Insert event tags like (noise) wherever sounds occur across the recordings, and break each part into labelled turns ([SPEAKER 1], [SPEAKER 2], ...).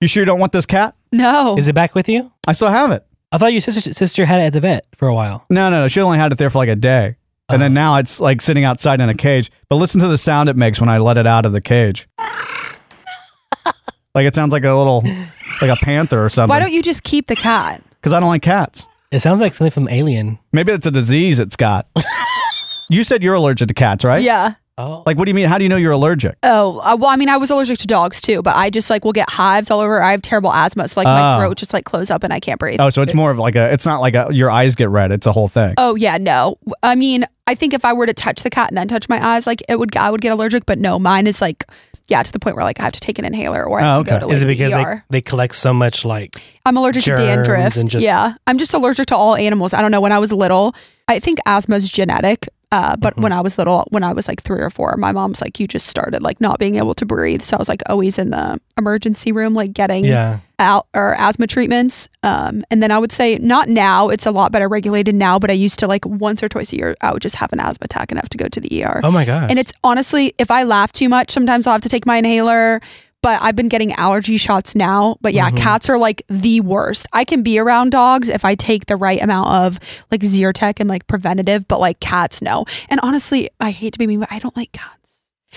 [SPEAKER 1] You sure you don't want this cat?
[SPEAKER 2] No.
[SPEAKER 3] Is it back with you?
[SPEAKER 1] I still have it.
[SPEAKER 3] I thought your sister, sister had it at the vet for a while.
[SPEAKER 1] No, no, no. She only had it there for like a day. And then oh. now it's like sitting outside in a cage. But listen to the sound it makes when I let it out of the cage. (laughs) like it sounds like a little, like a panther or something.
[SPEAKER 2] Why don't you just keep the cat?
[SPEAKER 1] Because I don't like cats.
[SPEAKER 3] It sounds like something from Alien.
[SPEAKER 1] Maybe it's a disease it's got. (laughs) you said you're allergic to cats, right?
[SPEAKER 2] Yeah.
[SPEAKER 3] Oh.
[SPEAKER 1] Like, what do you mean? How do you know you're allergic?
[SPEAKER 2] Oh, uh, well, I mean, I was allergic to dogs too, but I just like will get hives all over. I have terrible asthma, so like my
[SPEAKER 1] Oh.
[SPEAKER 2] throat just like close up and I can't breathe.
[SPEAKER 1] Oh, so it's more of like a. It's not like a, your eyes get red. It's a whole thing.
[SPEAKER 2] Oh yeah, no. I mean, I think if I were to touch the cat and then touch my eyes, like it would, I would get allergic. But no, mine is like, yeah, to the point where like I have to take an inhaler or I have
[SPEAKER 1] Oh,
[SPEAKER 2] to go
[SPEAKER 1] okay.
[SPEAKER 2] to like
[SPEAKER 3] Is it
[SPEAKER 2] the
[SPEAKER 3] because
[SPEAKER 2] ER.
[SPEAKER 3] they, they collect so much like
[SPEAKER 2] I'm allergic to
[SPEAKER 3] germs
[SPEAKER 2] dandruff.
[SPEAKER 3] and just-
[SPEAKER 2] yeah, I'm just allergic to all animals. I don't know. When I was little, I think asthma is genetic. Uh, but
[SPEAKER 3] Mm-hmm.
[SPEAKER 2] when I was little, when I was like three or four, my mom's like, you just started like not being able to breathe. So I was like always in the emergency room, like getting
[SPEAKER 3] yeah?
[SPEAKER 2] out or asthma treatments. Um, and then I would say not now. It's a lot better regulated now. But I used to like once or twice a year, I would just have an asthma attack and have to go to the ER.
[SPEAKER 3] Oh my god!
[SPEAKER 2] And it's honestly, if I laugh too much, sometimes I'll have to take my inhaler. But I've been getting allergy shots now. But yeah,
[SPEAKER 3] Mhm.
[SPEAKER 2] cats are like the worst. I can be around dogs if I take the right amount of like Zyrtec and like preventative, but like cats, no. And honestly, I hate to be mean, but I don't like cats.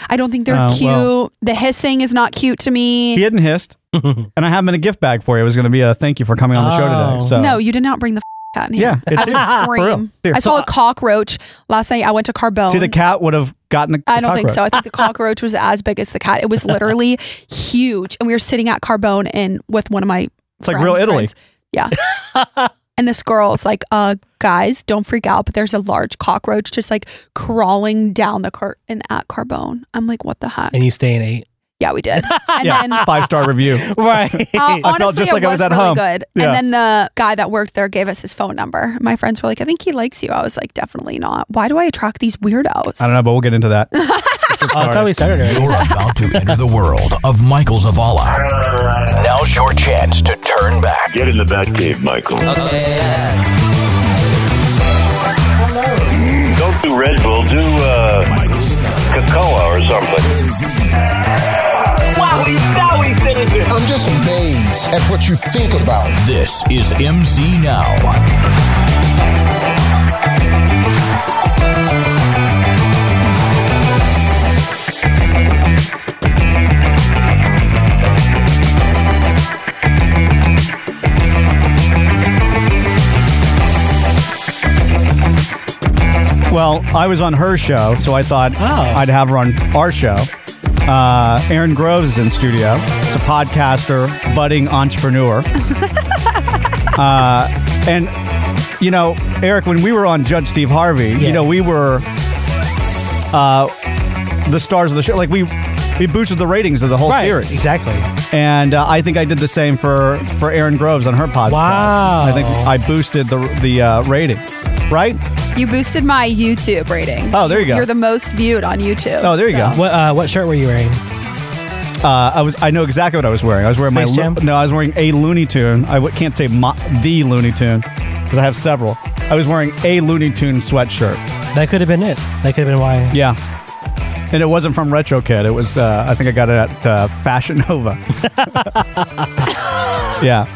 [SPEAKER 2] I don't think they're
[SPEAKER 1] Oh,
[SPEAKER 2] cute.
[SPEAKER 1] well.
[SPEAKER 2] the hissing is not cute to me.
[SPEAKER 1] He hadn't hissed, (laughs) and I have him in a gift bag for you. It was going to be a thank you for coming on the show
[SPEAKER 3] Oh.
[SPEAKER 1] today. So
[SPEAKER 2] No, you did not bring the f- cat in here.
[SPEAKER 1] yeah, it's,
[SPEAKER 2] I would
[SPEAKER 1] it's (laughs)
[SPEAKER 2] scream.
[SPEAKER 1] Here.
[SPEAKER 2] I
[SPEAKER 1] So,
[SPEAKER 2] saw a cockroach last night. I went to Carbone.
[SPEAKER 1] See, the cat would have gotten the.
[SPEAKER 2] I don't think so. I think the cockroach (laughs) was as big as the cat. It was literally huge. And we were sitting at Carbone and with one of my
[SPEAKER 1] It's like real Italy.
[SPEAKER 2] Yeah. (laughs) and this girl's like, uh, guys, don't freak out, but there's a large cockroach just like crawling down the cart curtain at Carbone. I'm like, what the heck?
[SPEAKER 3] and you stay in eight,
[SPEAKER 2] Yeah, we did. (laughs) And
[SPEAKER 1] Yeah,
[SPEAKER 2] then (laughs)
[SPEAKER 1] five star review. (laughs)
[SPEAKER 3] right?
[SPEAKER 2] Uh,
[SPEAKER 1] I felt
[SPEAKER 2] honestly,
[SPEAKER 1] just
[SPEAKER 2] it
[SPEAKER 1] like I was at
[SPEAKER 2] really
[SPEAKER 1] home.
[SPEAKER 2] good.
[SPEAKER 1] Yeah.
[SPEAKER 2] And then the guy that worked there gave us his phone number. My friends were like, I think he likes you. I was like, definitely not. Why do I attract these weirdos?
[SPEAKER 1] I don't know, but we'll get into that.
[SPEAKER 3] oh, I thought we started.
[SPEAKER 4] You're about to enter the world of Michael Zavala. Now's your chance to turn back.
[SPEAKER 5] Get in the back cave, Michael. Don't do Red Bull, do uh, Cocoa or something.
[SPEAKER 6] I'm just amazed at what you think about.
[SPEAKER 4] This is MZNOW.
[SPEAKER 1] Well, I was on her show, so I thought
[SPEAKER 3] Oh.
[SPEAKER 1] I'd have her on our show. Uh, Erin Groves is in studio. It's a podcaster, budding entrepreneur. (laughs) uh, and, you know, Eric, when we were on Judge Steve Harvey, you know, we were uh, the stars of the show. Like, we, we boosted the ratings of the whole
[SPEAKER 3] Right,
[SPEAKER 1] series.
[SPEAKER 3] exactly.
[SPEAKER 1] And uh, I think I did the same for, for Erin Groves on her podcast.
[SPEAKER 3] Wow.
[SPEAKER 1] I think I boosted the, the uh, ratings, right?
[SPEAKER 2] You boosted my YouTube ratings.
[SPEAKER 1] Oh, there you go.
[SPEAKER 2] You're the most viewed on YouTube.
[SPEAKER 1] Oh, there you go.
[SPEAKER 3] What uh, what shirt were you wearing?
[SPEAKER 1] Uh, I was. I know exactly what I was wearing. I was wearing
[SPEAKER 3] Space
[SPEAKER 1] my.
[SPEAKER 3] Jam?
[SPEAKER 1] no, I was wearing a Looney Tune. I w- can't say my, the Looney Tune because I have several. I was wearing a Looney Tune sweatshirt.
[SPEAKER 3] That could have been it. That could have been why.
[SPEAKER 1] Yeah, and it wasn't from Retro Kid. It was. Uh, I think I got it at uh, Fashion Nova. (laughs) yeah,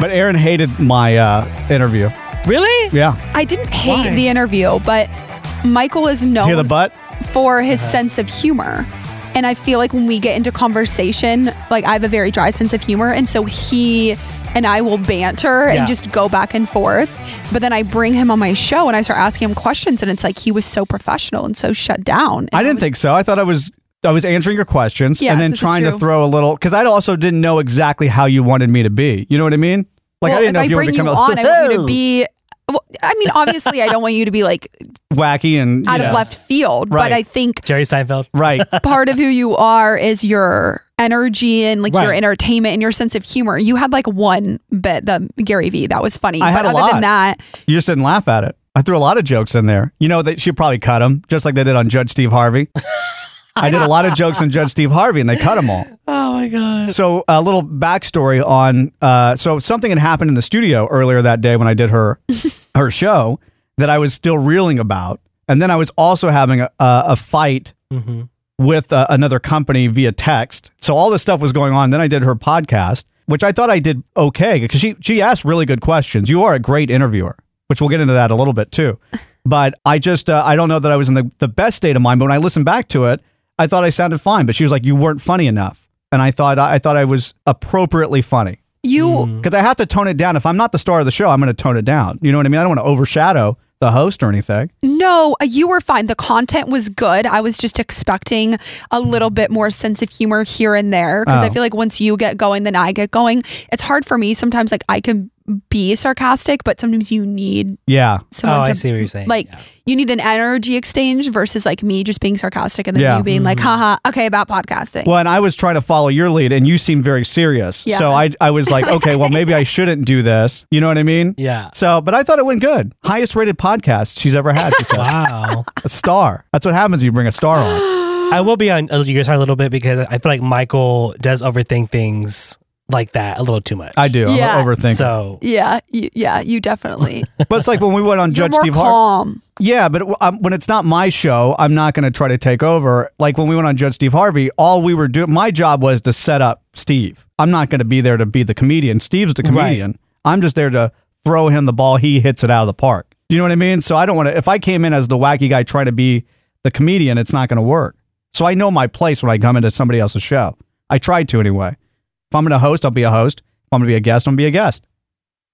[SPEAKER 1] but Erin hated my uh, interview.
[SPEAKER 3] Really?
[SPEAKER 1] Yeah,
[SPEAKER 2] I didn't hate
[SPEAKER 3] Why?
[SPEAKER 2] the interview, but Michael is known
[SPEAKER 1] hear the butt.
[SPEAKER 2] for his uh-huh. sense of humor. And I feel like when we get into conversation, like I have a very dry sense of humor. And so he and I will banter
[SPEAKER 3] Yeah.
[SPEAKER 2] and just go back and forth. But then I bring him on my show and I start asking him questions. And it's like he was so professional and so shut down.
[SPEAKER 1] I didn't think so. I thought I was. I was answering your questions
[SPEAKER 2] Yes,
[SPEAKER 1] and then
[SPEAKER 2] this is
[SPEAKER 1] trying to
[SPEAKER 2] true.
[SPEAKER 1] throw a little because I also didn't know exactly how you wanted me to be. You know what I mean? Like
[SPEAKER 2] well,
[SPEAKER 1] I didn't know
[SPEAKER 2] if
[SPEAKER 1] if
[SPEAKER 2] I
[SPEAKER 1] you
[SPEAKER 2] bring
[SPEAKER 1] wanted to
[SPEAKER 2] you
[SPEAKER 1] come
[SPEAKER 2] on,
[SPEAKER 1] out
[SPEAKER 2] I want you to (laughs) be. Well, I mean, obviously, I don't want you to be like
[SPEAKER 1] wacky and you
[SPEAKER 2] out
[SPEAKER 1] know,
[SPEAKER 2] of left field,
[SPEAKER 1] Right.
[SPEAKER 2] but I think
[SPEAKER 3] Jerry Seinfeld.
[SPEAKER 1] Right. (laughs)
[SPEAKER 2] part of who you are is your energy and like your entertainment and your sense of humor. You had like one bit, the Gary Vee, that was funny.
[SPEAKER 1] I
[SPEAKER 2] but
[SPEAKER 1] had a
[SPEAKER 2] other
[SPEAKER 1] lot.
[SPEAKER 2] than that,
[SPEAKER 1] You just didn't laugh at it. I threw a lot of jokes in there. You know, they should probably cut them, just like they did on Judge Steve Harvey. (laughs) I did a lot of jokes on Judge Steve Harvey, and they cut them all.
[SPEAKER 3] Oh my god.
[SPEAKER 1] So, a little backstory on. Uh, so, something had happened in the studio earlier that day when I did her (laughs) her show that I was still reeling about, and then I was also having a, a, a fight
[SPEAKER 3] Mm-hmm.
[SPEAKER 1] with uh, another company via text. So all this stuff was going on. Then I did her podcast, which I thought I did okay because she she asked really good questions. You are a great interviewer, which we'll get into that a little bit too. (laughs) But I just uh, I don't know that I was in the, the best state of mind. But when I listened back to it, I thought I sounded fine. But she was like, "You weren't funny enough," and I thought I thought I was appropriately funny
[SPEAKER 2] You mm.
[SPEAKER 1] because I have to tone it down. If I'm not the star of the show, I'm going to tone it down. You know what I mean? I don't want to overshadow the host or anything.
[SPEAKER 2] No, uh, you were fine. The content was good. I was just expecting a little bit more sense of humor here and there because I
[SPEAKER 1] Oh.
[SPEAKER 2] feel like once you get going, then I get going. It's hard for me sometimes. Like I can be sarcastic, but sometimes you need
[SPEAKER 1] Yeah.
[SPEAKER 3] Oh,
[SPEAKER 2] someone
[SPEAKER 3] I
[SPEAKER 2] to
[SPEAKER 3] see what you're saying.
[SPEAKER 2] like
[SPEAKER 3] Yeah.
[SPEAKER 2] you need an energy exchange versus like me just being sarcastic and then
[SPEAKER 1] Yeah.
[SPEAKER 2] you being like, haha, okay, about podcasting.
[SPEAKER 1] Well, and I was trying to follow your lead, and you seemed very serious.
[SPEAKER 2] Yeah.
[SPEAKER 1] So I, I was like, okay, well, maybe I (laughs) shouldn't do this. You know what I mean?
[SPEAKER 3] Yeah.
[SPEAKER 1] So, but I thought it went good. Highest rated podcast she's ever had. She said,
[SPEAKER 3] Wow.
[SPEAKER 1] a star. That's what happens when you bring a star on.
[SPEAKER 3] I will be on uh, your side a little bit because I feel like Michael does overthink things like that a little too much.
[SPEAKER 1] I do.
[SPEAKER 2] Yeah.
[SPEAKER 1] I'm overthinking.
[SPEAKER 3] So
[SPEAKER 2] yeah, y- yeah, you definitely. (laughs)
[SPEAKER 1] but it's like when we went on
[SPEAKER 2] You're
[SPEAKER 1] Judge
[SPEAKER 2] more
[SPEAKER 1] Steve Harvey.
[SPEAKER 2] calm.
[SPEAKER 1] Yeah, but um, when it's not my show, I'm not going to try to take over. Like when we went on Judge Steve Harvey, all we were doing, my job was to set up Steve. I'm not going to be there to be the comedian. Steve's the comedian. I'm just there to throw him the ball. He hits it out of the park. Do you know what I mean? So I don't want to, if I came in as the wacky guy trying to be the comedian, it's not going to work. So I know my place when I come into somebody else's show. I tried to anyway. If I'm going to host, I'll be a host. If I'm going to be a guest, I'm going to be a guest.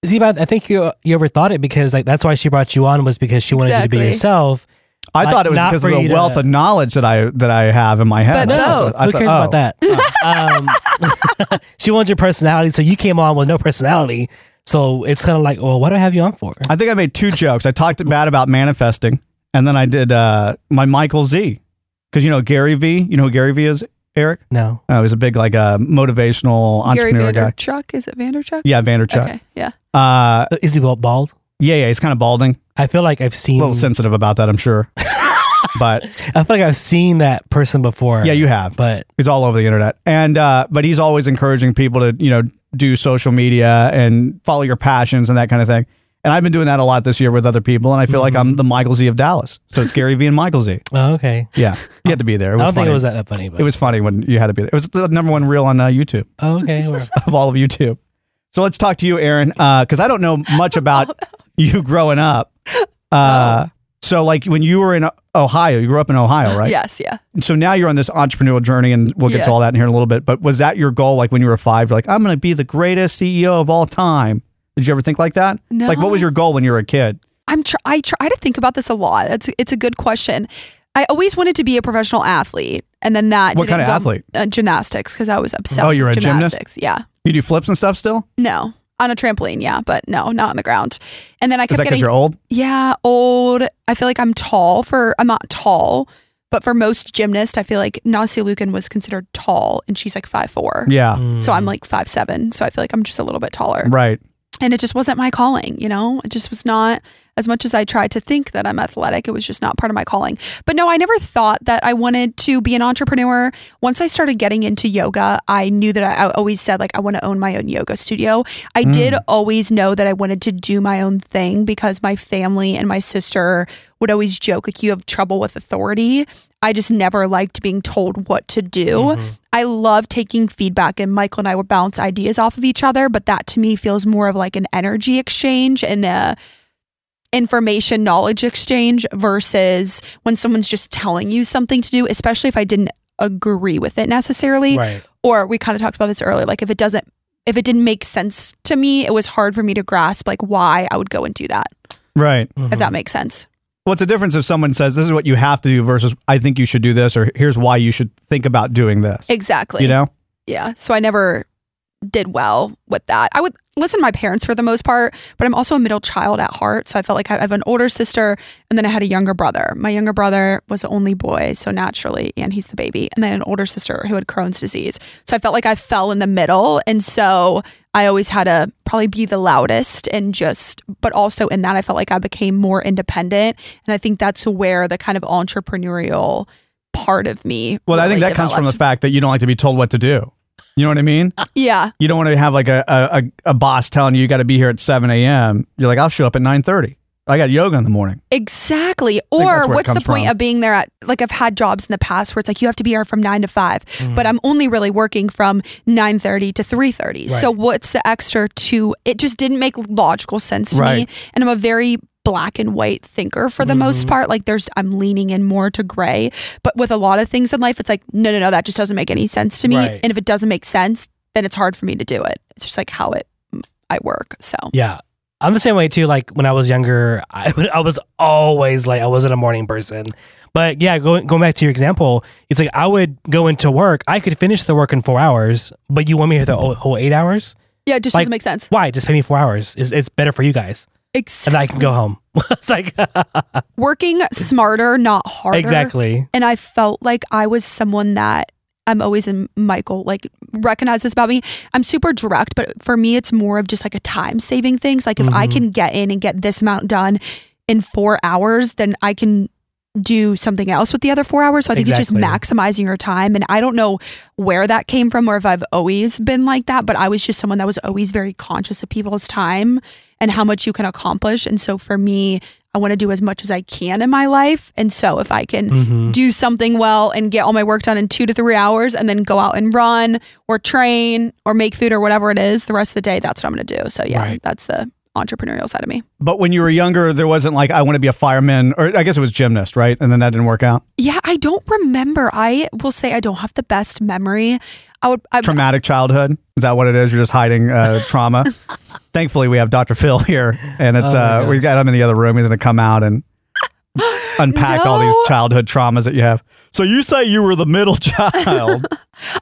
[SPEAKER 3] see, but I think you you overthought it because like that's why she brought you on was because she wanted you to be yourself.
[SPEAKER 1] I
[SPEAKER 3] Like,
[SPEAKER 1] thought it was because of the
[SPEAKER 3] you to-
[SPEAKER 1] wealth of knowledge that I that I have in my head.
[SPEAKER 2] But no,
[SPEAKER 1] thought-
[SPEAKER 3] Who
[SPEAKER 1] thought-
[SPEAKER 3] cares
[SPEAKER 1] oh.
[SPEAKER 3] about that? (laughs) um, (laughs) she wanted your personality, so you came on with no personality. So it's kind of like, well, what do I have you on for?
[SPEAKER 1] I think I made two (laughs) jokes. I talked bad about manifesting, and then I did uh, my Michael Z. Because you know Gary V. You know who Gary V is, Eric?
[SPEAKER 3] No.
[SPEAKER 1] Uh, he's a big like uh, motivational
[SPEAKER 2] Gary
[SPEAKER 1] entrepreneur guy.
[SPEAKER 2] Vanderchuck, is it Vanderchuck?
[SPEAKER 1] Yeah, Vanderchuck.
[SPEAKER 2] Okay, yeah.
[SPEAKER 1] Uh,
[SPEAKER 3] Is he well bald?
[SPEAKER 1] yeah, yeah. He's kind of balding.
[SPEAKER 3] I feel like I've seen.
[SPEAKER 1] A little sensitive about that, I'm sure. (laughs) but
[SPEAKER 3] I feel like I've seen that person before.
[SPEAKER 1] yeah, you have.
[SPEAKER 3] But
[SPEAKER 1] He's all over the internet, and uh, but he's always encouraging people to you know do social media and follow your passions and that kind of thing. And I've been doing that a lot this year with other people, and I feel like
[SPEAKER 3] Mm-hmm.
[SPEAKER 1] I'm the Michael Z of Dallas. So it's Gary V and Michael Z.
[SPEAKER 3] oh, okay.
[SPEAKER 1] Yeah, you had to be there. It
[SPEAKER 3] I
[SPEAKER 1] was
[SPEAKER 3] don't
[SPEAKER 1] funny.
[SPEAKER 3] think it was that, funny. But
[SPEAKER 1] It was funny when you had to be there. It was the number one reel on uh, YouTube
[SPEAKER 3] Oh, okay. (laughs)
[SPEAKER 1] Of all of YouTube. So let's talk to you, Erin, because I don't know much about (laughs) you growing up. Uh, So, like when you were in Ohio, you grew up in Ohio, right?
[SPEAKER 2] Yes, yeah.
[SPEAKER 1] So now you're on this entrepreneurial journey, and we'll get to all that in here in a little bit. But was that your goal? Like when you were five, you're like, I'm going to be the greatest CEO of all time. Did you ever think like that?
[SPEAKER 2] No.
[SPEAKER 1] Like, what was your goal when you were a kid?
[SPEAKER 2] I'm tr- I try to think about this a lot. It's it's a good question. I always wanted to be a professional athlete, and then that
[SPEAKER 1] What kind of
[SPEAKER 2] go-
[SPEAKER 1] athlete?
[SPEAKER 2] Uh, gymnastics, because I was obsessed.
[SPEAKER 1] Oh, you were
[SPEAKER 2] with
[SPEAKER 1] a gymnast?
[SPEAKER 2] gymnastics. Yeah,
[SPEAKER 1] You do flips and stuff still?
[SPEAKER 2] no, on a trampoline, yeah, but no, not on the ground. And then I
[SPEAKER 1] Is
[SPEAKER 2] kept
[SPEAKER 1] that because
[SPEAKER 2] getting
[SPEAKER 1] you're old?
[SPEAKER 2] yeah old. I feel like I'm tall for I'm not tall, but for most gymnasts, I feel like Nastia Liukin was considered tall, and she's like five four.
[SPEAKER 1] Yeah.
[SPEAKER 2] So I'm like five seven. So I feel like I'm just a little bit taller.
[SPEAKER 1] Right.
[SPEAKER 2] And it just wasn't my calling you know? It just was not as much as i tried to think that i'm athletic it was just not part of my calling. But no i never thought that i wanted to be an entrepreneur. Once i started getting into yoga i knew that i, I always said like i want to own my own yoga studio. I hmm. did always know that i wanted to do my own thing because my family and my sister would always joke like you have trouble with authority I just never liked being told what to do. Mm-hmm. I love taking feedback, and Michael and I would bounce ideas off of each other, but that to me feels more of like an energy exchange and a information knowledge exchange versus when someone's just telling you something to do, especially if I didn't agree with it necessarily.
[SPEAKER 3] right.
[SPEAKER 2] Or we kind of talked about this earlier, like if it doesn't, if it didn't make sense to me, it was hard for me to grasp like why I would go and do that,
[SPEAKER 1] Right.
[SPEAKER 2] if that mm-hmm. makes sense.
[SPEAKER 1] What's the difference if someone says this is what you have to do versus I think you should do this or here's why you should think about doing this?
[SPEAKER 2] Exactly.
[SPEAKER 1] You know?
[SPEAKER 2] Yeah. So I never did well with that. I would listen to my parents for the most part, but I'm also a middle child at heart. So I felt like I have an older sister and then I had a younger brother. My younger brother was the only boy, so naturally, and he's the baby. And then an older sister who had Crohn's disease. So I felt like I fell in the middle. And so I always had to probably be the loudest and just, but also in that, I felt like I became more independent. And I think that's where the kind of entrepreneurial part of me.
[SPEAKER 1] Well, I think
[SPEAKER 2] really
[SPEAKER 1] that comes from the fact that you don't like to be told what to do. You know what I mean?
[SPEAKER 2] Yeah.
[SPEAKER 1] You don't want to have like a, a, a- boss telling you you got to be here at 7 a.m. You're like, I'll show up at 9.30. I got yoga in the morning.
[SPEAKER 2] Exactly. Or
[SPEAKER 1] that's where it
[SPEAKER 2] what's the point
[SPEAKER 1] from.
[SPEAKER 2] of being there at like I've had jobs in the past where it's like you have to be here from nine to 5
[SPEAKER 1] Mm-hmm.
[SPEAKER 2] but I'm only really working from nine thirty to three thirty. So what's the extra to it just didn't make logical sense to me. And I'm a very black and white thinker for the
[SPEAKER 1] Mm-hmm.
[SPEAKER 2] most part. Like there's I'm leaning in more to gray. But with a lot of things in life, it's like, no, no, no, that just doesn't make any sense to me.
[SPEAKER 3] Right.
[SPEAKER 2] And if it doesn't make sense, then it's hard for me to do it. It's just like how it I work. So
[SPEAKER 3] Yeah. I'm the same way too. Like when I was younger, I, (laughs) I was always like, I wasn't a morning person. But yeah, going, going back to your example, it's like I would go into work. I could finish the work in four hours, but you want me here the whole, whole eight hours?
[SPEAKER 2] yeah, it just
[SPEAKER 3] Like-
[SPEAKER 2] doesn't make sense.
[SPEAKER 3] Why? Just pay me four hours. It's, it's better for you guys.
[SPEAKER 2] Exactly.
[SPEAKER 3] And I can go home. (laughs) it's like, (laughs)
[SPEAKER 2] Working smarter, not harder.
[SPEAKER 3] exactly.
[SPEAKER 2] and I felt like I was someone that I'm always in Michael like recognize this about me. I'm super direct, but for me it's more of just like a time saving things. Like if I
[SPEAKER 3] Mhm.
[SPEAKER 2] can get in and get this amount done in 4 hours, then I can do something else with the other 4 hours. So I think
[SPEAKER 3] Exactly.
[SPEAKER 2] it's just maximizing your time and I don't know where that came from or if I've always been like that, but I was just someone that was always very conscious of people's time and how much you can accomplish. And so for me, I want to do as much as I can in my life. And so if I can
[SPEAKER 3] Mhm.
[SPEAKER 2] do something well and get all my work done in two to three hours and then go out and run or train or make food or whatever it is the rest of the day, that's what I'm going to do. So, yeah,
[SPEAKER 3] Right.
[SPEAKER 2] that's the entrepreneurial side of me.
[SPEAKER 1] But when you were younger, there wasn't like I want to be a fireman, or I guess it was gymnast, right? And then that didn't work out.
[SPEAKER 2] Yeah, I don't remember. I will say I don't have the best memory. I would, I,
[SPEAKER 1] Traumatic childhood is that what it is? You're just hiding uh, (laughs) trauma. Thankfully, we have Dr. Phil here, and it's
[SPEAKER 3] Oh my
[SPEAKER 1] uh, we
[SPEAKER 3] gosh.
[SPEAKER 1] got him in the other room. He's going to come out and unpack all these childhood traumas that you have. So you say you were the middle (laughs) child.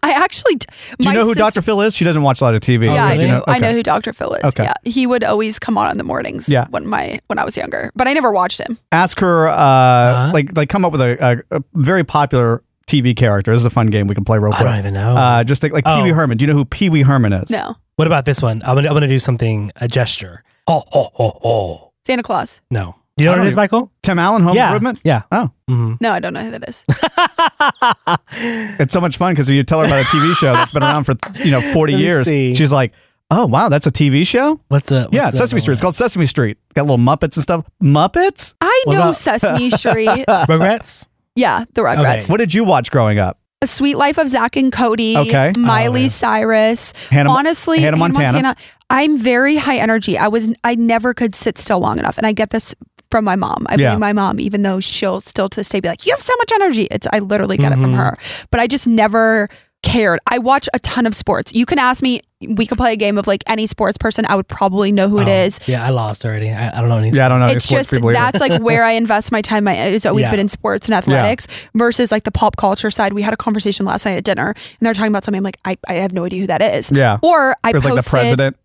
[SPEAKER 2] I actually,
[SPEAKER 1] Do you know who
[SPEAKER 2] sister-
[SPEAKER 1] Dr. Phil is? She doesn't watch a lot of TV.
[SPEAKER 2] Yeah, I do.
[SPEAKER 1] You know?
[SPEAKER 2] I know who Dr. Phil is.
[SPEAKER 1] Okay.
[SPEAKER 2] Yeah, he would always come on in the mornings.
[SPEAKER 1] Yeah.
[SPEAKER 2] when my when I was younger, but I never watched him.
[SPEAKER 1] Ask her, uh,
[SPEAKER 3] Uh-huh.
[SPEAKER 1] like, like come up with a, a, a very popular TV character. This is a fun game we can play real quick.
[SPEAKER 3] I don't even know.
[SPEAKER 1] Uh, just think like
[SPEAKER 3] Oh.
[SPEAKER 1] Pee Wee Herman. Do you know who Pee Wee Herman is?
[SPEAKER 2] No,
[SPEAKER 3] what about this one? I'm gonna, I'm gonna do something, a gesture. Oh, ho, ho, ho.
[SPEAKER 2] Santa Claus.
[SPEAKER 3] No. Do you know
[SPEAKER 1] I
[SPEAKER 3] what it is, Michael?
[SPEAKER 1] Tim Allen, Home
[SPEAKER 3] yeah.
[SPEAKER 1] Improvement.
[SPEAKER 3] Yeah.
[SPEAKER 1] Oh,
[SPEAKER 3] hmm
[SPEAKER 2] No, I don't know who that is. (laughs)
[SPEAKER 1] it's so much fun because you tell her about a TV show that's been around for you know forty
[SPEAKER 3] Let me
[SPEAKER 1] years.
[SPEAKER 3] see.
[SPEAKER 1] She's like, "Oh wow, that's a TV show."
[SPEAKER 3] What's a
[SPEAKER 1] yeah,
[SPEAKER 3] what's
[SPEAKER 1] Sesame
[SPEAKER 3] a-
[SPEAKER 1] Street. It's called Sesame Street. Got little Muppets and stuff. Muppets.
[SPEAKER 2] I
[SPEAKER 3] What
[SPEAKER 2] know
[SPEAKER 3] about-
[SPEAKER 2] Sesame (laughs) Street.
[SPEAKER 3] Rugrats?
[SPEAKER 2] yeah, the Rugrats.
[SPEAKER 3] Okay.
[SPEAKER 1] What did you watch growing up?
[SPEAKER 2] A Suite Life of Zach and Cody.
[SPEAKER 1] Okay.
[SPEAKER 2] Miley
[SPEAKER 3] Oh.
[SPEAKER 2] Cyrus.
[SPEAKER 1] Hannah,
[SPEAKER 2] Honestly,
[SPEAKER 1] Hannah Montana.
[SPEAKER 2] I'm very high energy. I was I never could sit still long enough, and I get this from my mom. I
[SPEAKER 1] Yeah.
[SPEAKER 2] blame my mom, even though she'll still to this day be like, "You have so much energy." It's I literally get it from
[SPEAKER 3] Mhm.
[SPEAKER 2] her, but I just never cared. I watch a ton of sports. You can ask me. We could play a game of like any sports person. I would probably know who it
[SPEAKER 3] Oh,
[SPEAKER 2] is.
[SPEAKER 3] Yeah, I lost already. I, I don't know any.
[SPEAKER 1] Yeah, I don't know.
[SPEAKER 2] it's just that's like where I invest my time. My it's always
[SPEAKER 3] Yeah.
[SPEAKER 2] been in sports and athletics versus like the pop culture side. We had a conversation last night at dinner, and they're talking about something. I'm like, I, I have no idea who that is.
[SPEAKER 1] Yeah.
[SPEAKER 2] Or I
[SPEAKER 1] It was
[SPEAKER 2] posted.
[SPEAKER 1] like the president.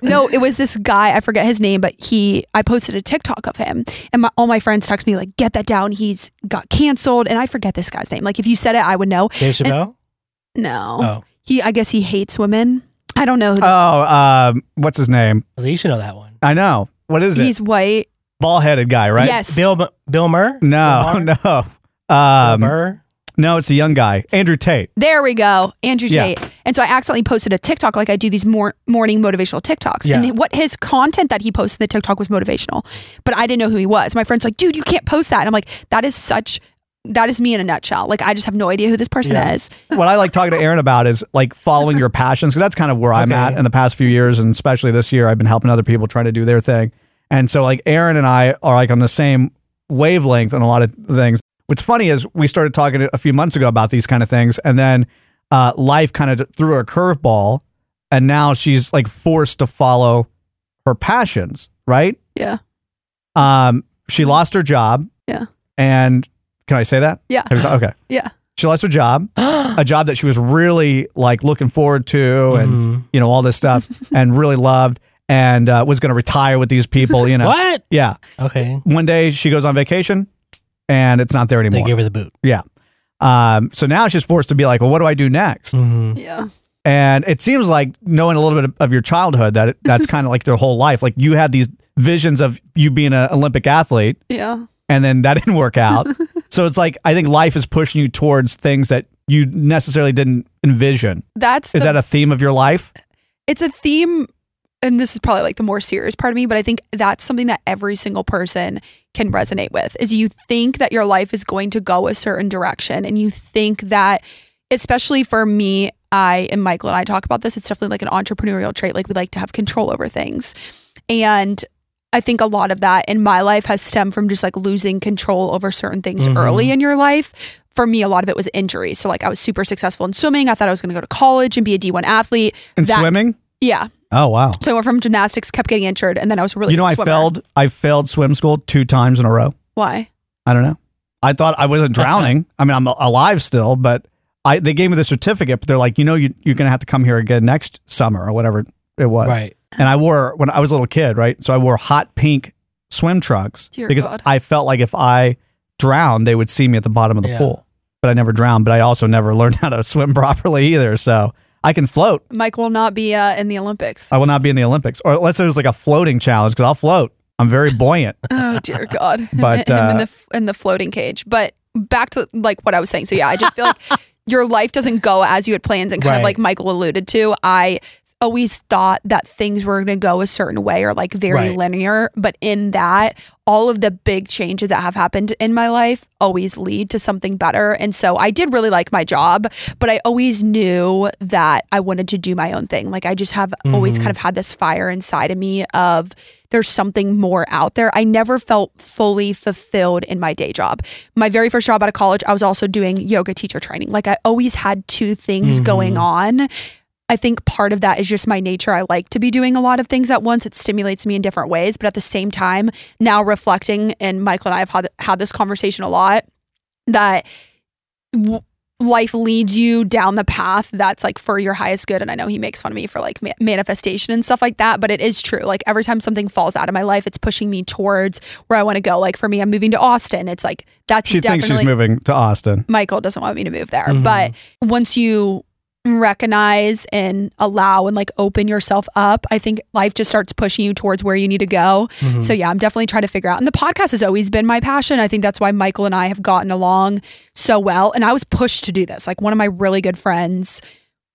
[SPEAKER 1] (laughs)
[SPEAKER 2] no, it was this guy. I forget his name, but he. I posted a TikTok of him, and my, all my friends text me like, "Get that down. He's got canceled." And I forget this guy's name. Like if you said it, I would know.
[SPEAKER 3] Dave Chappelle?
[SPEAKER 2] No,
[SPEAKER 3] oh.
[SPEAKER 2] he. I guess he hates women. I don't know. Who this,
[SPEAKER 1] Oh, um, what's his name?
[SPEAKER 3] So you should know that one.
[SPEAKER 1] I know. What is it?
[SPEAKER 2] he's white.
[SPEAKER 1] Ball headed guy, right?
[SPEAKER 2] Yes.
[SPEAKER 3] Bill M- Bill Murr?
[SPEAKER 1] No,
[SPEAKER 3] Bill Maher? (laughs)
[SPEAKER 1] no.
[SPEAKER 3] Bill
[SPEAKER 1] Um,
[SPEAKER 3] Murr?
[SPEAKER 1] no, it's a young guy, Andrew Tate.
[SPEAKER 2] There we go, Andrew
[SPEAKER 1] Yeah.
[SPEAKER 2] Tate. And so I accidentally posted a TikTok, like I do these mor- morning motivational TikToks.
[SPEAKER 3] Yeah.
[SPEAKER 2] And what his content that he posted in the TikTok was motivational, but I didn't know who he was. My friend's like, "Dude, you can't post that." And I'm like, "That is such." That is me in a nutshell. Like I just have no idea who this person
[SPEAKER 3] Yeah.
[SPEAKER 2] is.
[SPEAKER 1] what I like talking to Erin about is like following your passions. Because that's kind of where I'm
[SPEAKER 3] Okay.
[SPEAKER 1] at in the past few years, and especially this year, I've been helping other people try to do their thing. And so, like Erin and I are like on the same wavelength on a lot of things. What's funny is we started talking a few months ago about these kind of things, and then uh, life kind of threw a curveball, and now she's like forced to follow her passions. Right?
[SPEAKER 2] Yeah.
[SPEAKER 1] Um, she lost her job.
[SPEAKER 2] Yeah.
[SPEAKER 1] And can I say that?
[SPEAKER 2] Yeah.
[SPEAKER 1] Okay.
[SPEAKER 2] Yeah.
[SPEAKER 1] She lost her job, (gasps) a job that she was really like looking forward to, and
[SPEAKER 3] Mhm.
[SPEAKER 1] you know all this stuff, (laughs) and really loved, and uh, was going to retire with these people. You know,
[SPEAKER 3] What?
[SPEAKER 1] yeah.
[SPEAKER 3] Okay.
[SPEAKER 1] One day she goes on vacation, and it's not there anymore.
[SPEAKER 3] They
[SPEAKER 1] anymore.
[SPEAKER 3] gave her the boot.
[SPEAKER 1] yeah. Um, so now she's forced to be like, well, what do I do next?
[SPEAKER 3] Mhm.
[SPEAKER 2] Yeah.
[SPEAKER 1] And it seems like knowing a little bit of your childhood that it, (laughs) that's kind of like their whole life. Like you had these visions of you being an Olympic athlete,
[SPEAKER 2] Yeah.
[SPEAKER 1] and then that didn't work out. (laughs) so it's like I think life is pushing you towards things that you necessarily didn't envision.
[SPEAKER 2] That's
[SPEAKER 1] Is
[SPEAKER 2] the-
[SPEAKER 1] that a theme of your life?
[SPEAKER 2] it's a theme and this is probably like the more serious part of me, but I think that's something that every single person can resonate with is you think that your life is going to go a certain direction and you think that especially for me, I and Michael and I talk about this, it's definitely like an entrepreneurial trait like we like to have control over things. And I think a lot of that in my life has stemmed from just like losing control over certain things
[SPEAKER 3] Mhm.
[SPEAKER 2] early in your life. For me, a lot of it was injury. So, like, I was super successful in swimming. I thought I was going to go to college and be a D1 athlete.
[SPEAKER 1] In
[SPEAKER 2] That-
[SPEAKER 1] swimming?
[SPEAKER 2] Yeah.
[SPEAKER 1] Oh wow.
[SPEAKER 2] So I went from gymnastics, kept getting injured, and then I was really
[SPEAKER 1] you know, I
[SPEAKER 2] swimmer.
[SPEAKER 1] failed. I failed swim school two times in a row.
[SPEAKER 2] Why?
[SPEAKER 1] I don't know. I thought I wasn't drowning. (laughs) I mean, I'm alive still, but I they gave me the certificate. But they're like, you know, you, you're gonna have to come here again next summer or whatever it was.
[SPEAKER 3] Right.
[SPEAKER 1] And I wore when I was a little kid, right? So I wore hot pink swim trunks
[SPEAKER 2] Dear
[SPEAKER 1] because
[SPEAKER 2] God.
[SPEAKER 1] I felt like if I drowned, they would see me at the bottom of the
[SPEAKER 3] Yeah.
[SPEAKER 1] pool. But I never drowned. But I also never (laughs) learned how to swim (laughs) properly either. So I can float.
[SPEAKER 2] Mike will not be uh, in the Olympics.
[SPEAKER 1] I will not be in the Olympics, or unless it was like a floating challenge because I'll float. I'm very buoyant. (laughs)
[SPEAKER 2] oh dear God!
[SPEAKER 1] But,
[SPEAKER 2] him in
[SPEAKER 1] uh,
[SPEAKER 2] the in the floating cage. But back to like what I was saying. So yeah, I just feel like your life doesn't go as you had planned, and kind of
[SPEAKER 3] Right.
[SPEAKER 2] like Michael alluded to. I always thought that things were going to go a certain way or like very
[SPEAKER 3] Right.
[SPEAKER 2] linear, but in that, all of the big changes that have happened in my life always lead to something better. And so I did really like my job, but I always knew that I wanted to do my own thing. Like I just have always
[SPEAKER 3] Mhm.
[SPEAKER 2] kind of had this fire inside of me of there's something more out there. I never felt fully fulfilled in my day job. My very first job out of college, I was also doing yoga teacher training. Like I always had two things
[SPEAKER 3] Mhm.
[SPEAKER 2] going on. I think part of that is just my nature. I like to be doing a lot of things at once. It stimulates me in different ways. But at the same time, now reflecting, and Michael and I have had, had this conversation a lot, that w- life leads you down the path that's like for your highest good. And I know he makes fun of me for like ma- manifestation and stuff like that, but it is true. Like every time something falls out of my life, it's pushing me towards where I want to go. Like for me, I'm moving to Austin. It's like that's
[SPEAKER 1] She thinks she's moving to Austin.
[SPEAKER 2] Michael doesn't want me to move there.
[SPEAKER 3] Mhm.
[SPEAKER 2] But once you recognize and allow and like open yourself up, I think life just starts pushing you towards where you need to go.
[SPEAKER 3] Mhm.
[SPEAKER 2] So yeah, I'm definitely trying to figure out. And the podcast has always been my passion. I think that's why Michael and I have gotten along so well. And I was pushed to do this. Like one of my really good friends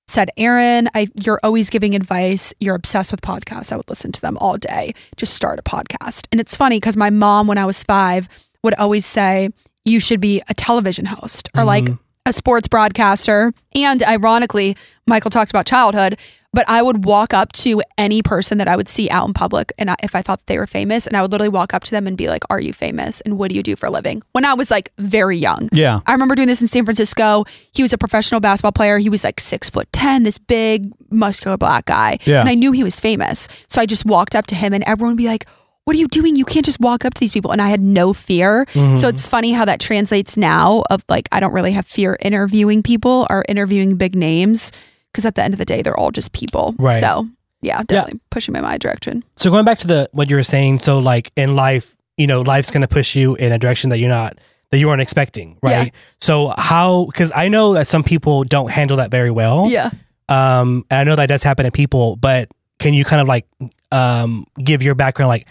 [SPEAKER 2] said, Erin, I you're always giving advice. You're obsessed with podcasts. I would listen to them all day. Just start a podcast. And it's funny because my mom, when I was five, would always say, You should be a television host or like
[SPEAKER 3] Mhm.
[SPEAKER 2] A sports broadcaster. And ironically, Michael talked about childhood, but I would walk up to any person that I would see out in public, and I, if I thought they were famous, and I would literally walk up to them and be like, "Are you famous? And what do you do for a living?" When I was like very young.
[SPEAKER 1] Yeah.
[SPEAKER 2] I remember doing this in San Francisco. He was a professional basketball player. He was like six foot ten, this big, muscular black guy.
[SPEAKER 1] Yeah.
[SPEAKER 2] And I knew he was famous. So I just walked up to him and everyone would be like, What are you doing? You can't just walk up to these people. And I had no fear.
[SPEAKER 3] Mhm.
[SPEAKER 2] So it's funny how that translates now of like I don't really have fear interviewing people or interviewing big names. Because at the end of the day, they're all just people.
[SPEAKER 3] Right.
[SPEAKER 2] So yeah, definitely pushing me in my direction.
[SPEAKER 3] So going back to the what you were saying, so like in life, you know, life's gonna push you in a direction that you're not that you weren't expecting, right? So how? Because I know that some people don't handle that very well.
[SPEAKER 2] Yeah.
[SPEAKER 3] Um, and I know that does happen to people, but can you kind of like um give your background, like